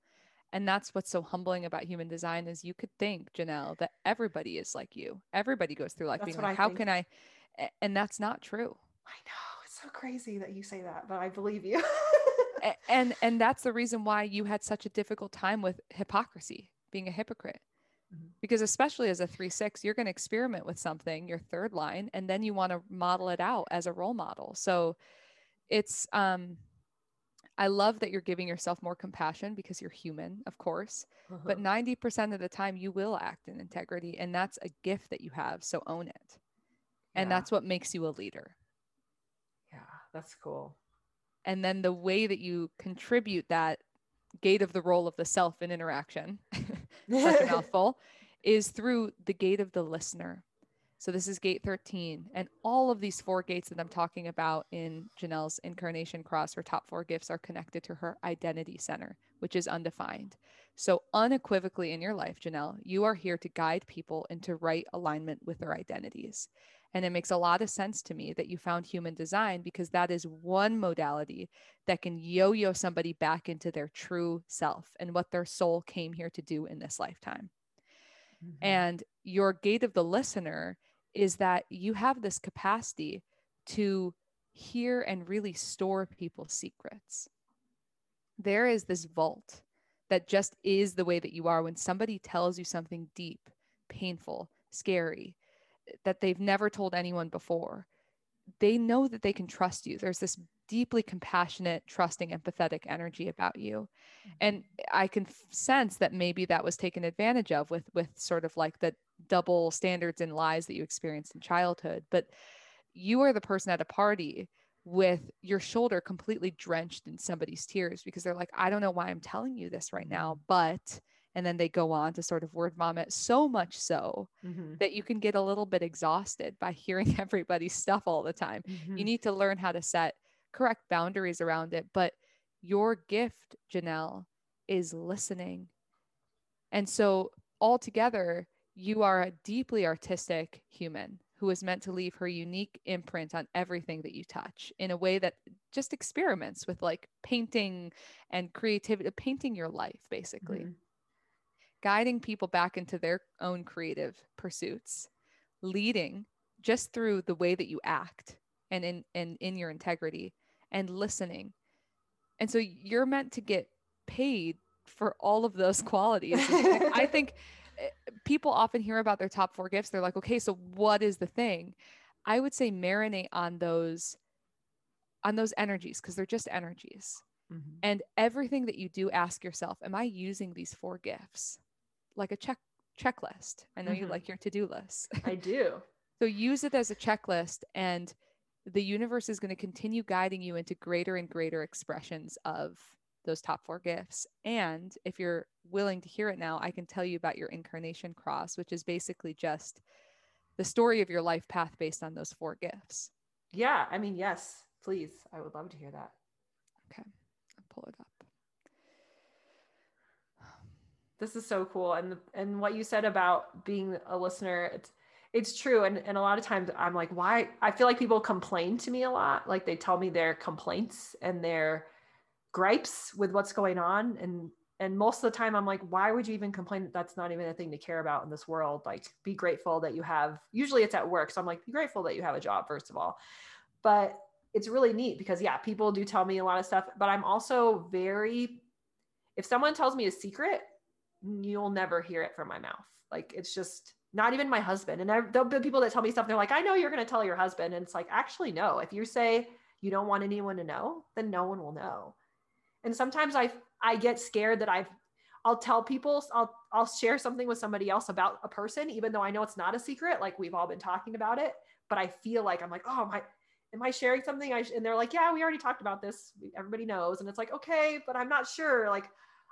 And that's what's so humbling about human design is you could think, Janelle, that everybody is like you. Everybody goes through life that's being like, how think. can I? And that's not true. I know so crazy that you say that, but I believe you. and and that's the reason why you had such a difficult time with hypocrisy, being a hypocrite. Mm-hmm. Because especially as a 3-6, you're going to experiment with something, your third line, and then you want to model it out as a role model. So it's um I love that you're giving yourself more compassion because you're human, of course. Uh-huh. But 90% of the time, you will act in integrity. And that's a gift that you have. So own it. And yeah. that's what makes you a leader. That's cool. And then the way that you contribute that gate of the role of the self in interaction, such a mouthful, is through the gate of the listener. So this is gate 13. And all of these four gates that I'm talking about in Janelle's incarnation cross, her top four gifts are connected to her identity center, which is undefined. So unequivocally in your life, Janelle, you are here to guide people into right alignment with their identities. And it makes a lot of sense to me that you found human design because that is one modality that can yo yo somebody back into their true self and what their soul came here to do in this lifetime. Mm-hmm. And your gate of the listener is that you have this capacity to hear and really store people's secrets. There is this vault that just is the way that you are when somebody tells you something deep, painful, scary, that they've never told anyone before. They know that they can trust you. There's this deeply compassionate, trusting, empathetic energy about you. Mm-hmm. And I can sense that maybe that was taken advantage of with with sort of like the double standards and lies that you experienced in childhood. But you are the person at a party with your shoulder completely drenched in somebody's tears because they're like, I don't know why I'm telling you this right now, but and then they go on to sort of word vomit so much so mm-hmm. that you can get a little bit exhausted by hearing everybody's stuff all the time. Mm-hmm. You need to learn how to set correct boundaries around it. But your gift, Janelle, is listening. And so, altogether, you are a deeply artistic human who is meant to leave her unique imprint on everything that you touch in a way that just experiments with like painting and creativity, painting your life, basically. Mm-hmm. Guiding people back into their own creative pursuits, leading just through the way that you act and in and in your integrity and listening. And so you're meant to get paid for all of those qualities. I think people often hear about their top four gifts. They're like, okay, so what is the thing? I would say marinate on those on those energies because they're just energies. Mm-hmm. And everything that you do, ask yourself, am I using these four gifts? Like a check checklist. I know mm-hmm. you like your to-do list. I do. so use it as a checklist and the universe is going to continue guiding you into greater and greater expressions of those top four gifts. And if you're willing to hear it now, I can tell you about your incarnation cross, which is basically just the story of your life path based on those four gifts. Yeah. I mean, yes, please. I would love to hear that. Okay. I'll pull it up. This is so cool. And, and what you said about being a listener, it's, it's true and, and a lot of times i'm like why i feel like people complain to me a lot like they tell me their complaints and their gripes with what's going on and and most of the time i'm like why would you even complain that's not even a thing to care about in this world like be grateful that you have usually it's at work so i'm like be grateful that you have a job first of all but it's really neat because yeah people do tell me a lot of stuff but i'm also very if someone tells me a secret you'll never hear it from my mouth like it's just not even my husband. And there'll be people that tell me stuff. They're like, I know you're going to tell your husband. And it's like, actually, no. If you say you don't want anyone to know, then no one will know. And sometimes I I get scared that I've I'll tell people I'll I'll share something with somebody else about a person, even though I know it's not a secret. Like we've all been talking about it, but I feel like I'm like, oh my, am I sharing something? I and they're like, yeah, we already talked about this. Everybody knows, and it's like, okay, but I'm not sure. Like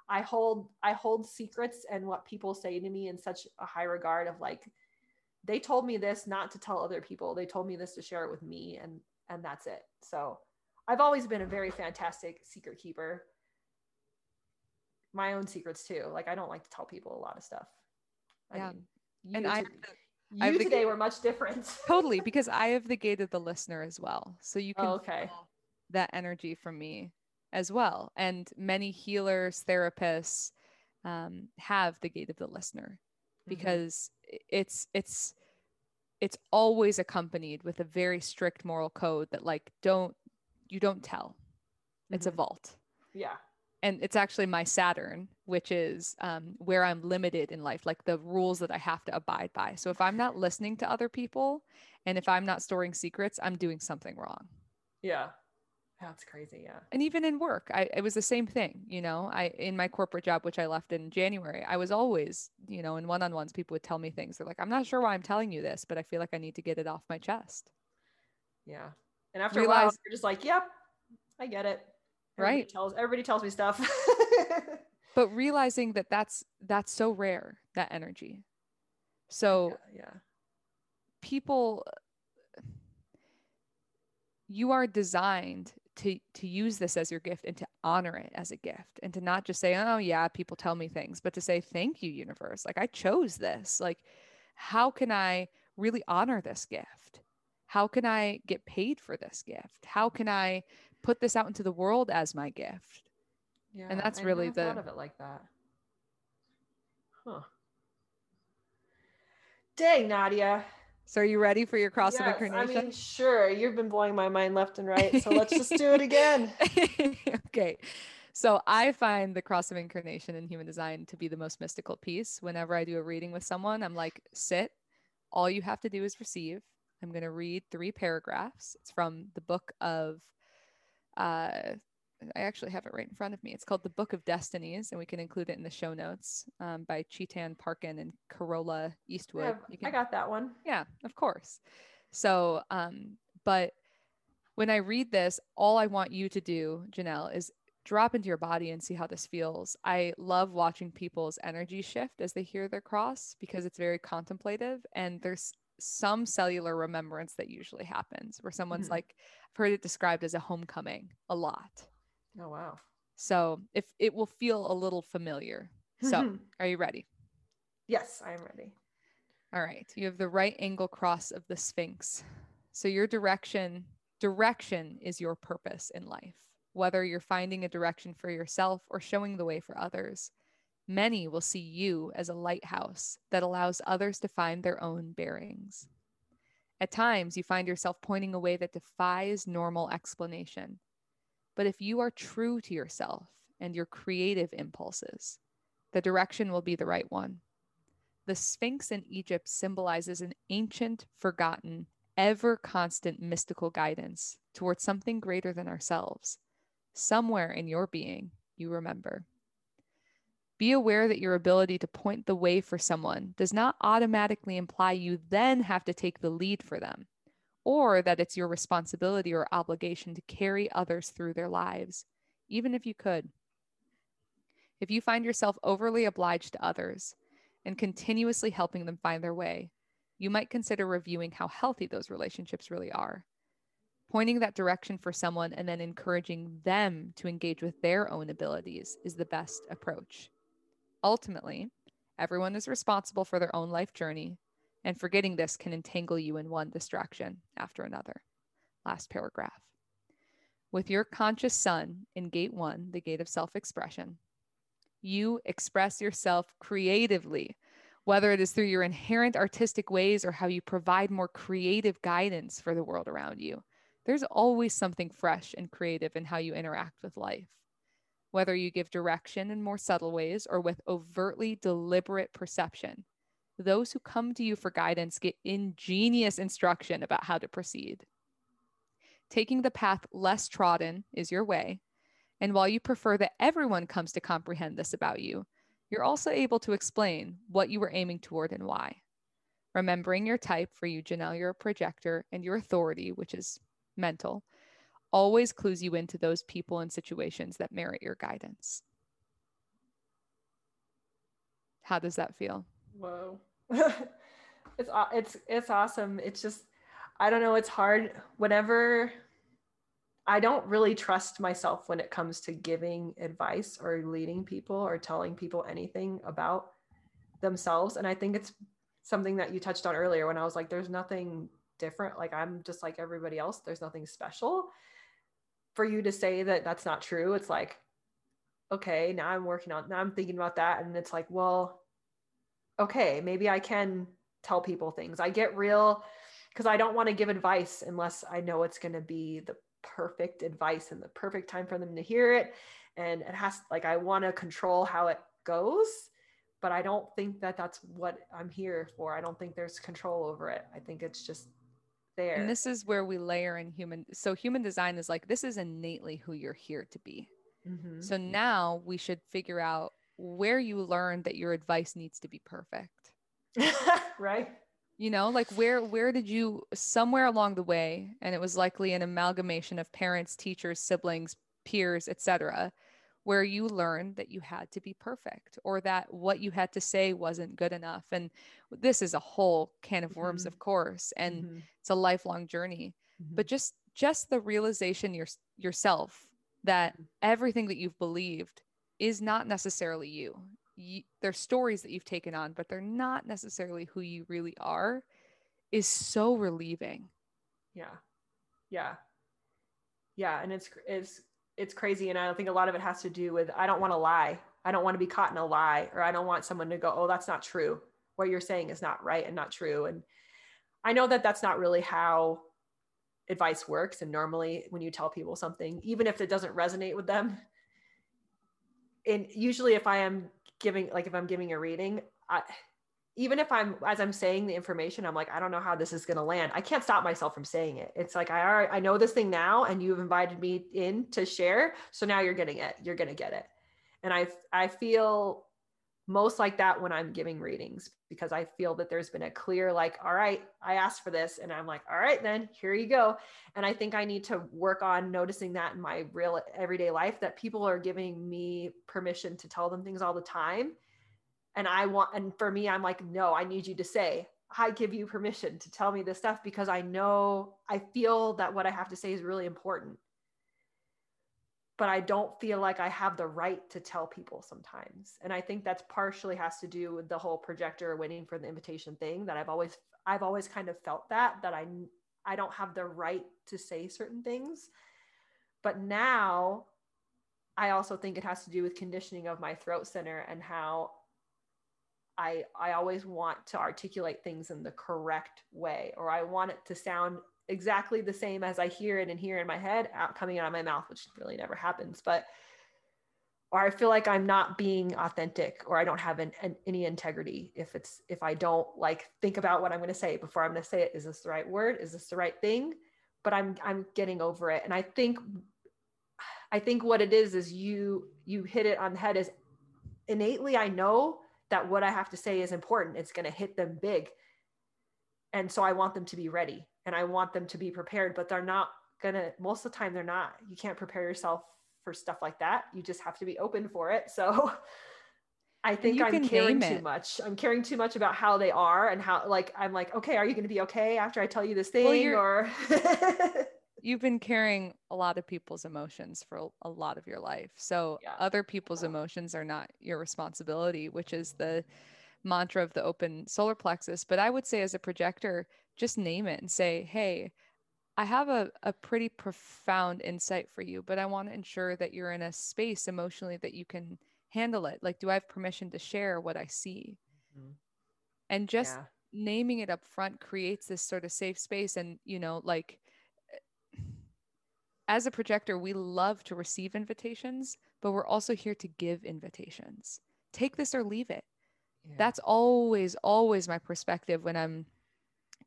I hold I hold secrets and what people say to me in such a high regard of like they told me this not to tell other people. They told me this to share it with me and and that's it. So I've always been a very fantastic secret keeper. My own secrets too. Like I don't like to tell people a lot of stuff. Yeah. I mean, and I you I today were much different. totally, because I have the gate of the listener as well. So you can oh, okay. that energy from me as well. And many healers, therapists um, have the gate of the listener mm-hmm. because mm-hmm. it's it's it's always accompanied with a very strict moral code that like don't you don't tell. It's mm-hmm. a vault. Yeah. And it's actually my Saturn, which is um, where I'm limited in life, like the rules that I have to abide by. So if I'm not listening to other people and if I'm not storing secrets, I'm doing something wrong. Yeah That's crazy. Yeah. And even in work, I it was the same thing. You know, I in my corporate job, which I left in January, I was always, you know, in one-on-ones, people would tell me things. They're like, I'm not sure why I'm telling you this, but I feel like I need to get it off my chest. Yeah. And after Realize, a while, you're just like, yep, I get it. Everybody right. Tells everybody tells me stuff. but realizing that that's that's so rare that energy. So yeah. yeah. people you are designed to to use this as your gift and to honor it as a gift and to not just say oh yeah people tell me things but to say thank you universe like i chose this like how can i really honor this gift how can i get paid for this gift how can i put this out into the world as my gift yeah and that's I really the thought of it like that huh dang nadia so are you ready for your cross yes, of incarnation? I mean, sure. You've been blowing my mind left and right. So let's just do it again. okay. So I find the cross of incarnation in human design to be the most mystical piece. Whenever I do a reading with someone, I'm like, sit. All you have to do is receive. I'm going to read three paragraphs. It's from the book of uh, I actually have it right in front of me. It's called The Book of Destinies, and we can include it in the show notes um, by Chetan Parkyn and Carola Eastwood. Yeah, can, I got that one. Yeah, of course. So, um, but when I read this, all I want you to do, Janelle, is drop into your body and see how this feels. I love watching people's energy shift as they hear their cross because it's very contemplative and there's some cellular remembrance that usually happens where someone's mm-hmm. like, I've heard it described as a homecoming a lot Oh, wow. So if it will feel a little familiar. So are you ready? Yes, I am ready. All right. You have the right angle cross of the Sphinx. So your direction, direction is your purpose in life. Whether you're finding a direction for yourself or showing the way for others, many will see you as a lighthouse that allows others to find their own bearings. At times, you find yourself pointing a way that defies normal explanation but if you are true to yourself and your creative impulses, the direction will be the right one. The Sphinx in Egypt symbolizes an ancient, forgotten, ever constant mystical guidance towards something greater than ourselves. Somewhere in your being, you remember. Be aware that your ability to point the way for someone does not automatically imply you then have to take the lead for them or that it's your responsibility or obligation to carry others through their lives, even if you could. If you find yourself overly obliged to others and continuously helping them find their way, you might consider reviewing how healthy those relationships really are. Pointing that direction for someone and then encouraging them to engage with their own abilities is the best approach. Ultimately, everyone is responsible for their own life journey, and forgetting this can entangle you in one distraction after another. Last paragraph. With your conscious sun in gate one, the gate of self expression, you express yourself creatively, whether it is through your inherent artistic ways or how you provide more creative guidance for the world around you. There's always something fresh and creative in how you interact with life. Whether you give direction in more subtle ways or with overtly deliberate perception, those who come to you for guidance get ingenious instruction about how to proceed. Taking the path less trodden is your way. And while you prefer that everyone comes to comprehend this about you, you're also able to explain what you were aiming toward and why. Remembering your type, for you, Janelle, you're a projector, and your authority, which is mental, always clues you into those people and situations that merit your guidance. How does that feel? Whoa. it's it's it's awesome. It's just I don't know, it's hard whenever I don't really trust myself when it comes to giving advice or leading people or telling people anything about themselves and I think it's something that you touched on earlier when I was like there's nothing different like I'm just like everybody else there's nothing special for you to say that that's not true it's like okay now I'm working on now I'm thinking about that and it's like well okay, maybe I can tell people things. I get real because I don't want to give advice unless I know it's going to be the perfect advice and the perfect time for them to hear it. And it has like, I want to control how it goes, but I don't think that that's what I'm here for. I don't think there's control over it. I think it's just there. And this is where we layer in human. So human design is like this is innately who you're here to be. Mm-hmm. So now we should figure out where you learned that your advice needs to be perfect. right? You know, like where where did you somewhere along the way and it was likely an amalgamation of parents, teachers, siblings, peers, etc where you learned that you had to be perfect or that what you had to say wasn't good enough. And this is a whole can of worms, mm-hmm. of course, and mm-hmm. it's a lifelong journey. Mm-hmm. But just just the realization your, yourself that mm-hmm. everything that you've believed is not necessarily you. you. They're stories that you've taken on, but they're not necessarily who you really are is so relieving. Yeah. Yeah. Yeah. And it's, it's it's crazy and i think a lot of it has to do with i don't want to lie. I don't want to be caught in a lie or i don't want someone to go oh that's not true. What you're saying is not right and not true. And i know that that's not really how advice works and normally when you tell people something even if it doesn't resonate with them and usually if i am giving like if i'm giving a reading I, even if I'm as I'm saying the information, I'm like, I don't know how this is going to land. I can't stop myself from saying it. It's like I I know this thing now, and you've invited me in to share, so now you're getting it. You're going to get it, and I I feel most like that when I'm giving readings because I feel that there's been a clear like, all right, I asked for this, and I'm like, all right, then here you go. And I think I need to work on noticing that in my real everyday life that people are giving me permission to tell them things all the time and i want and for me i'm like no i need you to say i give you permission to tell me this stuff because i know i feel that what i have to say is really important. But i don't feel like i have the right to tell people sometimes. And i think that's partially has to do with the whole projector waiting for the invitation thing that i've always i've always kind of felt that that i i don't have the right to say certain things. But now i also think it has to do with conditioning of my throat center and how I I always want to articulate things in the correct way, or I want it to sound exactly the same as I hear it and hear in my head out coming out of my mouth, which really never happens. But or I feel like I'm not being authentic, or I don't have an, an, any integrity if it's if I don't like think about what I'm going to say before I'm going to say it. Is this the right word? Is this the right thing? But I'm I'm getting over it, and I think I think what it is is you you hit it on the head is innately I know that what I have to say is important. It's going to hit them big. And so I want them to be ready and I want them to be prepared, but they're not going to, most of the time, they're not. You can't prepare yourself for stuff like that. You just have to be open for it. So I think I'm caring too much. I'm caring too much about how they are and how, like, I'm like, okay, are you going to be okay after I tell you this thing? Well, or you've been carrying a lot of people's emotions for a lot of your life. So yeah. other people's emotions are not your responsibility, which is the mantra of the open solar plexus. But I would say as a projector, just name it and say, hey, I have a, a pretty profound insight for you, but I want to ensure that you're in a space emotionally that you can handle it. Like, do I have permission to share what I see? Mm-hmm. And just yeah. naming it up front creates this sort of safe space. And, you know, like as a projector, we love to receive invitations, but we're also here to give invitations. Take this or leave it. Yeah. That's always, always my perspective when I'm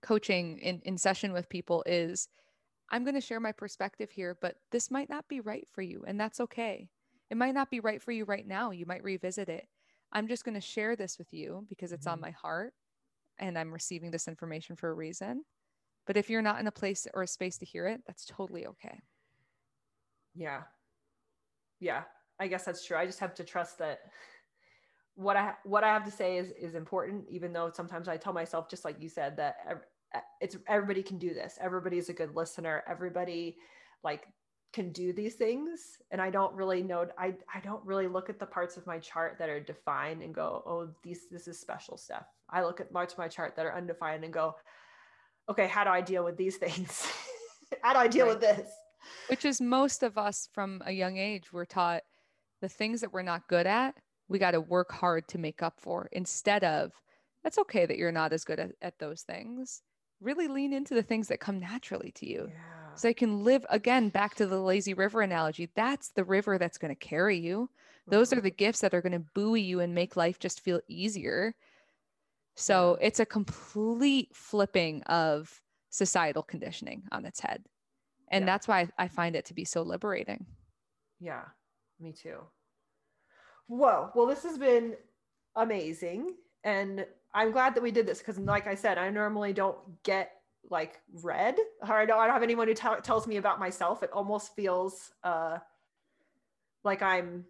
coaching in, in session with people is I'm going to share my perspective here, but this might not be right for you. And that's okay. It might not be right for you right now. You might revisit it. I'm just going to share this with you because it's mm-hmm. on my heart and I'm receiving this information for a reason. But if you're not in a place or a space to hear it, that's totally okay yeah. Yeah i guess that's true. I just have to trust that what i what i have to say is is important even though sometimes i tell myself just like you said that it's everybody can do this. Everybody is a good listener. Everybody like can do these things. And i don't really know i i don't really look at the parts of my chart that are defined and go oh these this is special stuff. I look at parts of my chart that are undefined and go okay how do i deal with these things? How do i deal right. with this which is most of us from a young age we're taught the things that we're not good at we got to work hard to make up for instead of that's okay that you're not as good at, at those things really lean into the things that come naturally to you yeah. so you can live again back to the lazy river analogy that's the river that's going to carry you those are mm-hmm. the gifts that are going to buoy you and make life just feel easier so it's a complete flipping of societal conditioning on its head. And yeah. that's why I find it to be so liberating. Yeah, me too. Whoa. Well, this has been amazing. And I'm glad that we did this because, like I said, I normally don't get like read or I don't, I don't have anyone who t- tells me about myself. It almost feels uh, like I'm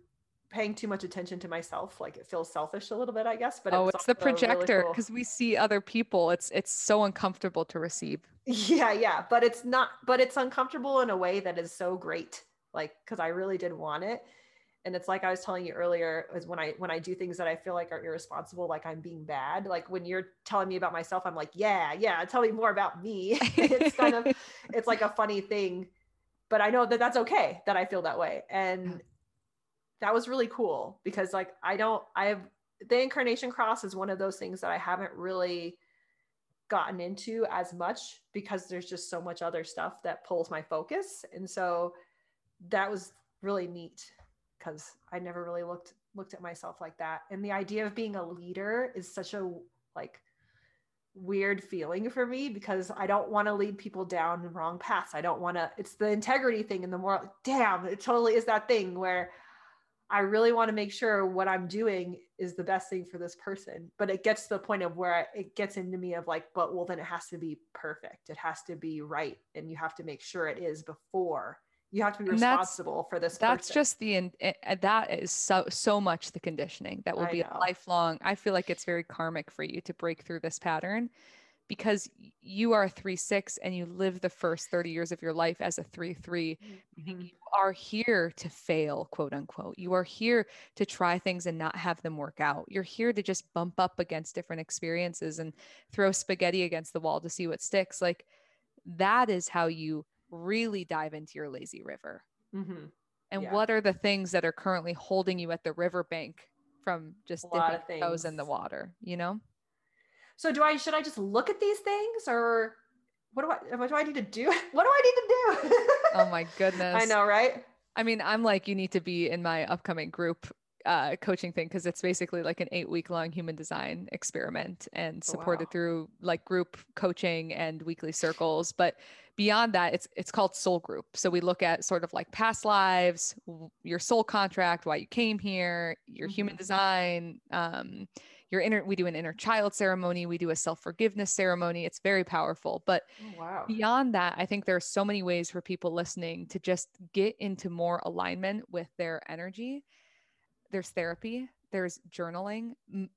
paying too much attention to myself. Like it feels selfish a little bit, I guess. But oh, it's, it's the projector because really cool... we see other people. It's it's so uncomfortable to receive. Yeah, yeah, but it's not. But it's uncomfortable in a way that is so great. Like because I really did want it, and it's like I was telling you earlier is when I when I do things that I feel like are irresponsible, like I'm being bad. Like when you're telling me about myself, I'm like, yeah, yeah, tell me more about me. it's kind of it's like a funny thing, but I know that that's okay that I feel that way and that was really cool because like I don't I have the incarnation cross is one of those things that I haven't really gotten into as much because there's just so much other stuff that pulls my focus and so that was really neat because I never really looked looked at myself like that and the idea of being a leader is such a like weird feeling for me because I don't want to lead people down the wrong paths. I don't want to, it's the integrity thing and the moral, damn, it totally is that thing where I really want to make sure what I'm doing is the best thing for this person. But it gets to the point of where it gets into me of like, but well, then it has to be perfect. It has to be right. And you have to make sure it is before you have to be responsible for this. That's person. just the, eh, eh, that is so, so much the conditioning that will I be lifelong. I feel like it's very karmic for you to break through this pattern because you are a three six and you live the first 30 years of your life as a three three mm-hmm. you are here to fail quote unquote you are here to try things and not have them work out you're here to just bump up against different experiences and throw spaghetti against the wall to see what sticks like that is how you really dive into your lazy river mm-hmm. and yeah. what are the things that are currently holding you at the riverbank from just dipping toes in the water you know so do I should I just look at these things or what do I what do I need to do? What do I need to do? oh my goodness. I know, right? I mean, I'm like, you need to be in my upcoming group uh, coaching thing because it's basically like an eight week long human design experiment and oh, supported wow. through like group coaching and weekly circles. But beyond that, it's it's called soul group. So we look at sort of like past lives, your soul contract, why you came here, your mm-hmm. human design, um, your inner we do an inner child ceremony we do a self-forgiveness ceremony it's very powerful but oh, wow. beyond that i think there are so many ways for people listening to just get into more alignment with their energy there's therapy there's journaling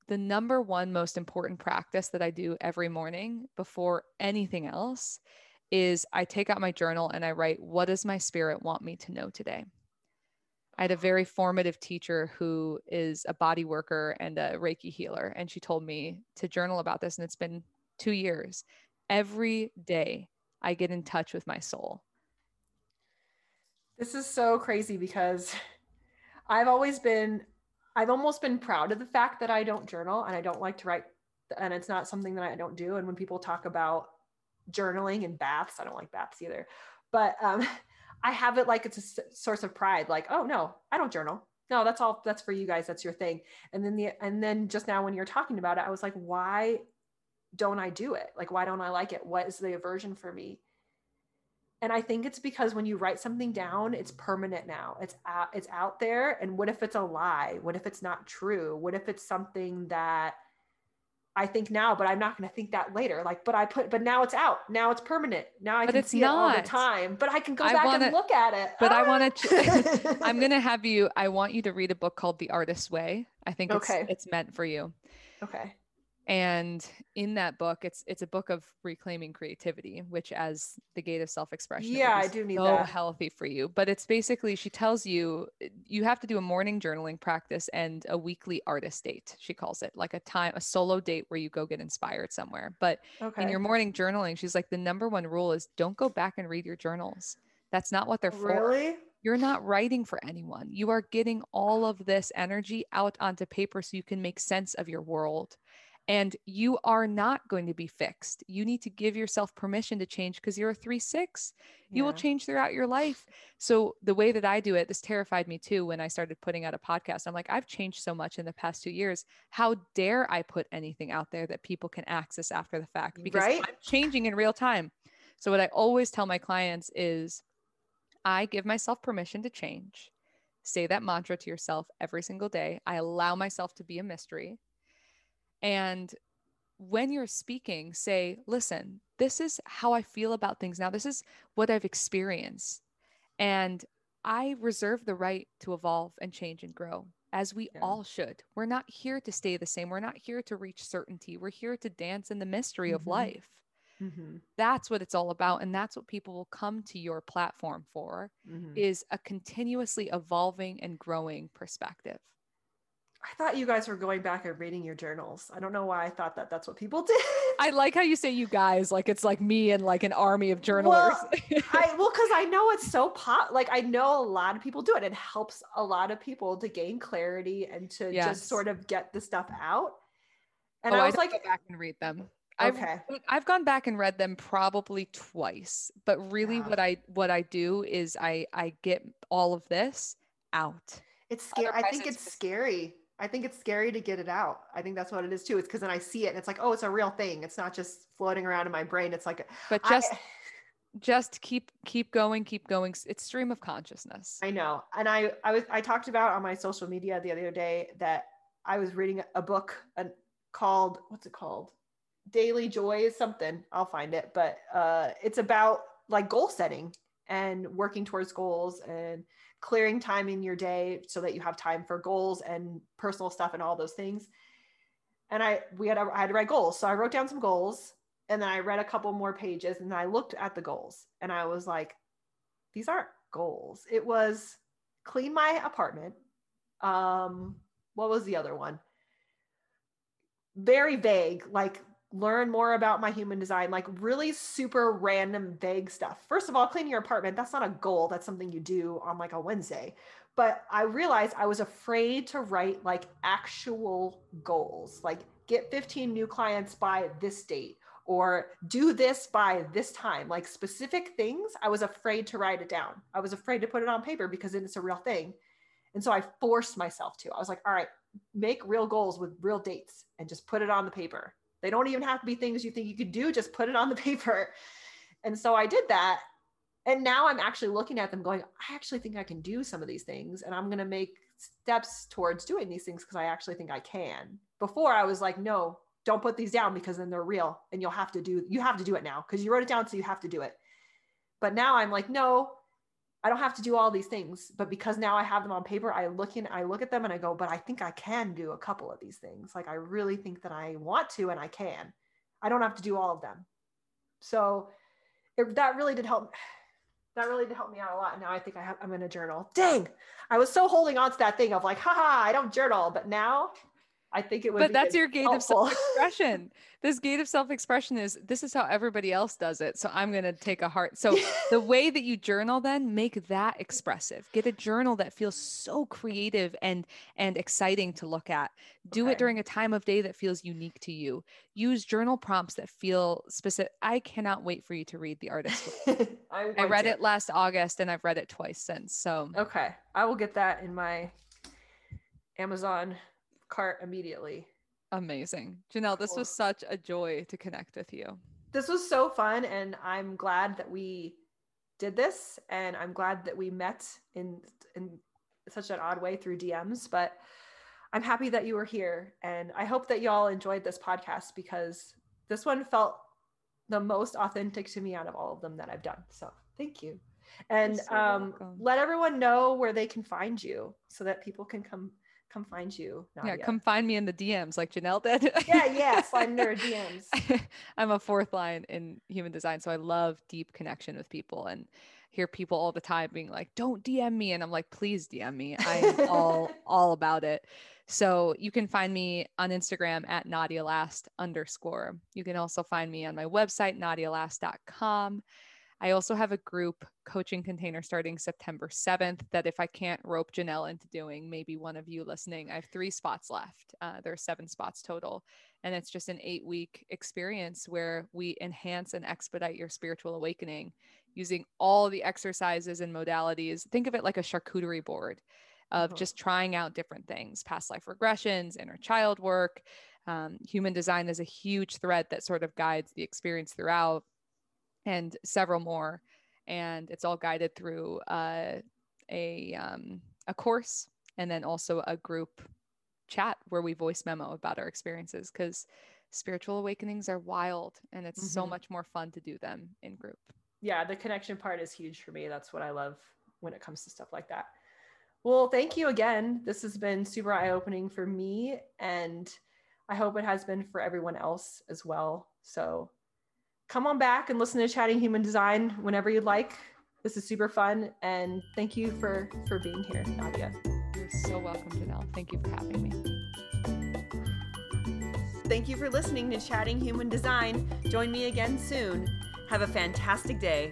the number one most important practice that i do every morning before anything else is i take out my journal and i write what does my spirit want me to know today I had a very formative teacher who is a body worker and a Reiki healer. And she told me to journal about this. And it's been two years. Every day I get in touch with my soul. This is so crazy because I've always been, I've almost been proud of the fact that I don't journal and I don't like to write. And it's not something that I don't do. And when people talk about journaling and baths, I don't like baths either. But um, I have it like it's a source of pride. Like, oh no, I don't journal. No, that's all. That's for you guys. That's your thing. And then the and then just now when you're talking about it, I was like, why don't I do it? Like, why don't I like it? What is the aversion for me? And I think it's because when you write something down, it's permanent now. It's out, it's out there. And what if it's a lie? What if it's not true? What if it's something that I think now, but I'm not going to think that later. Like, but I put, but now it's out. Now it's permanent. Now I but can see not. it all the time. But I can go I back wanna, and look at it. But ah! I want to. I'm going to have you. I want you to read a book called The Artist's Way. I think it's, it's meant for you. Okay and in that book it's it's a book of reclaiming creativity which as the gate of self-expression yeah i do need so that. healthy for you. But it's basically she tells you eh, you have to do a morning journaling practice and a weekly artist date she calls it like a time a solo date where you go get inspired somewhere. But okay. in your morning journaling she's like the number one rule is don't go back and read your journals. That's not what they're for. Really? You're not writing for anyone. You are getting all of this energy out onto paper so you can make sense of your world and you are not going to be fixed. You need to give yourself permission to change because you're a three six. You yeah. will change throughout your life. So the way that I do it, this terrified me too when I started putting out a podcast. I'm like, I've changed so much in the past two years. How dare I put anything out there that people can access after the fact? Because right? I'm changing in real time. So, what I always tell my clients is I give myself permission to change. Say that mantra to yourself every single day. I allow myself to be a mystery. And when you're speaking, say, listen, this is how I feel about things now. This is what I've experienced. And I reserve the right to evolve and change and grow, as we yeah. all should. We're not here to stay the same. We're not here to reach certainty. We're here to dance in the mystery mm-hmm. of life. Mm-hmm. That's what it's all about. And that's what people will come to your platform for mm-hmm. is a continuously evolving and growing perspective. I thought you guys were going back and reading your journals. I don't know why I thought that that's what people did. I like how you say you guys, like it's like me and like an army of journalers. Well, I well, because I know it's so pop. Like I know a lot of people do it. It helps a lot of people to gain clarity and to yes. just sort of get the stuff out. And oh, I was I like, go back and read them. Okay. I've, I've gone back and read them probably twice, but really, yeah. what I what I do is I I get all of this out. It's scary. I think it's scary I think it's scary to get it out. I think that's what it is too. It's because then I see it and it's like, oh, it's a real thing. It's not just floating around in my brain. It's like, but just, I, just keep, keep going, keep going. It's stream of consciousness. I know. And I, I was, I talked about on my social media the other day that I was reading a book called, what's it called? Daily Joy is something. I'll find it, but uh, it's about like goal setting and working towards goals and clearing time in your day so that you have time for goals and personal stuff and all those things. And I we had I had to write goals. So I wrote down some goals and then I read a couple more pages and I looked at the goals and I was like, these aren't goals. It was clean my apartment. Um, what was the other one? Very vague, like learn more about my human design, like really super random, vague stuff. First of all, cleaning your apartment, that's not a goal. That's something you do on like a Wednesday. But I realized I was afraid to write like actual goals, like get 15 new clients by this date or do this by this time, like specific things. I was afraid to write it down. I was afraid to put it on paper because it's a real thing. And so I forced myself to. I was like, all right, make real goals with real dates and just put it on the paper they don't even have to be things you think you could do, just put it on the paper. And so I did that. And now I'm actually looking at them going, I actually think I can do some of these things and I'm going to make steps towards doing these things because I actually think I can. Before I was like, no, don't put these down because then they're real and you'll have to do you have to do it now because you wrote it down so you have to do it. But now I'm like, no, I don't have to do all these things, but because now I have them on paper, I look in, I look at them and I go, but I think I can do a couple of these things. Like I really think that I want to and I can. I don't have to do all of them. So it, that really did help. That really did help me out a lot. And now I think I have, I'm in a journal. Dang, I was so holding on to that thing of like, haha, I don't journal. But now I think it would. But that's your gate helpful. of self-expression. this gate of self-expression is this is how everybody else does it. So I'm going to take a heart. So the way that you journal, then make that expressive. Get a journal that feels so creative and and exciting to look at. Do okay. it during a time of day that feels unique to you. Use journal prompts that feel specific. I cannot wait for you to read the artist. I, read to. it last August and I've read it twice since. So okay, I will get that in my Amazon cart immediately. Amazing. Janelle, this was such a joy to connect with you. This was so fun and I'm glad that we did this and I'm glad that we met in in such an odd way through DMs, but I'm happy that you were here and I hope that y'all enjoyed this podcast because this one felt the most authentic to me out of all of them that I've done. So, thank you. And so um, let everyone know where they can find you so that people can come come find you. Nadia. Yeah, come find me in the DMs like Janelle did. yeah, yeah, find her DMs. I'm a fourth line in human design, so I love deep connection with people and hear people all the time being like, "Don't DM me," and I'm like, "Please DM me. I am all all about it." So you can find me on Instagram at Nadia Last underscore. You can also find me on my website, nadialast.com. I also have a group coaching container starting September 7th that if I can't rope Janelle into doing, maybe one of you listening, I have three spots left. Uh, there are seven spots total. And it's just an eight week experience where we enhance and expedite your spiritual awakening using all the exercises and modalities. Think of it like a charcuterie board of uh-huh. just trying out different things past life regressions, inner child work. Um, human design is a huge thread that sort of guides the experience throughout and several more. And it's all guided through uh, a um, a course and then also a group chat where we voice memo about our experiences because spiritual awakenings are wild and it's mm-hmm. so much more fun to do them in group. Yeah, the connection part is huge for me. That's what I love when it comes to stuff like that. Well, thank you again. This has been super eye opening for me, and I hope it has been for everyone else as well. So come on back and listen to Chatting Human Design whenever you'd like. This is super fun, and thank you for for being here, Nadia. You're so welcome, Janelle. Thank you for having me. Thank you for listening to Chatting Human Design. Join me again soon. Have a fantastic day.